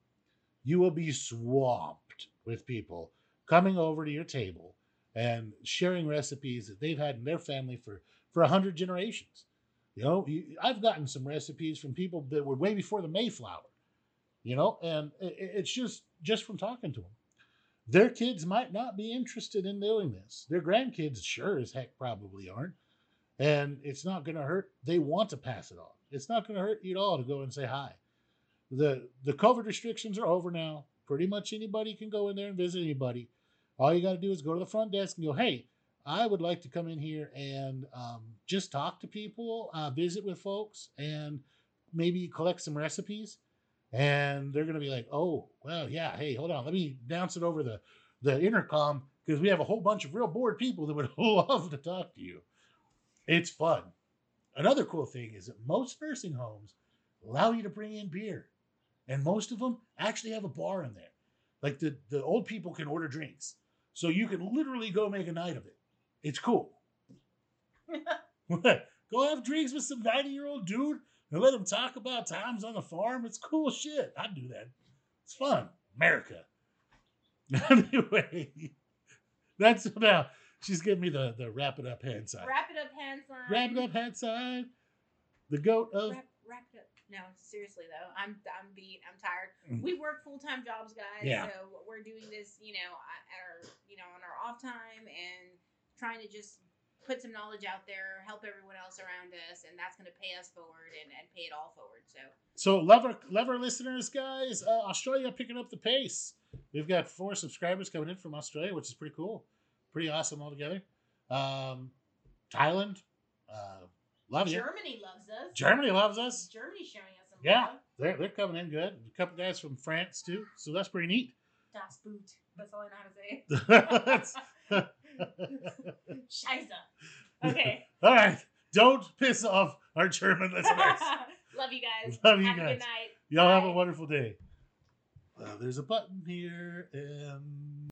You will be swamped with people coming over to your table and sharing recipes that they've had in their family for for a hundred generations. You know, I've gotten some recipes from people that were way before the Mayflower. You know, and it, it's just just from talking to them. Their kids might not be interested in doing this. Their grandkids sure as heck probably aren't. And it's not going to hurt. They want to pass it on. It's not going to hurt you at all to go and say hi. The the COVID restrictions are over now. Pretty much anybody can go in there and visit anybody. All you got to do is go to the front desk and go, "Hey, I would like to come in here and um, just talk to people, uh, visit with folks, and maybe collect some recipes." And they're going to be like, "Oh, well, yeah. Hey, hold on. Let me bounce it over the the intercom because we have a whole bunch of real bored people that would love to talk to you." It's fun. Another cool thing is that most nursing homes allow you to bring in beer, and most of them actually have a bar in there. Like the the old people can order drinks, so you can literally go make a night of it. It's cool. go have drinks with some ninety year old dude and let them talk about times on the farm. It's cool shit. I'd do that. It's fun. America. anyway, that's now. She's giving me the the wrap it up hand sign. Wrap it up, hand sign. Wrap it up hand sign. The goat of Wrap, wrap it up. No, seriously though, I'm I'm beat. I'm tired. Mm. We work full time jobs, guys. Yeah. So we're doing this, you know, at our you know on our off time and trying to just put some knowledge out there, help everyone else around us, and that's going to pay us forward and, and pay it all forward. So So, love our, love our listeners, guys. Uh, Australia picking up the pace. We've got four subscribers coming in from Australia, which is pretty cool. Pretty awesome altogether. Um, Thailand, uh, love you. Germany loves us. Germany loves us. Germany's showing us some Yeah. love. They're, they're coming in good. A couple guys from France, too. So, that's pretty neat. Das Boot. That's all I know how to say. Scheiße. Okay. All right. Don't piss off our German listeners. Love you guys. Love you Have a guys. good night. Y'all have a wonderful day. Uh, there's a button here, and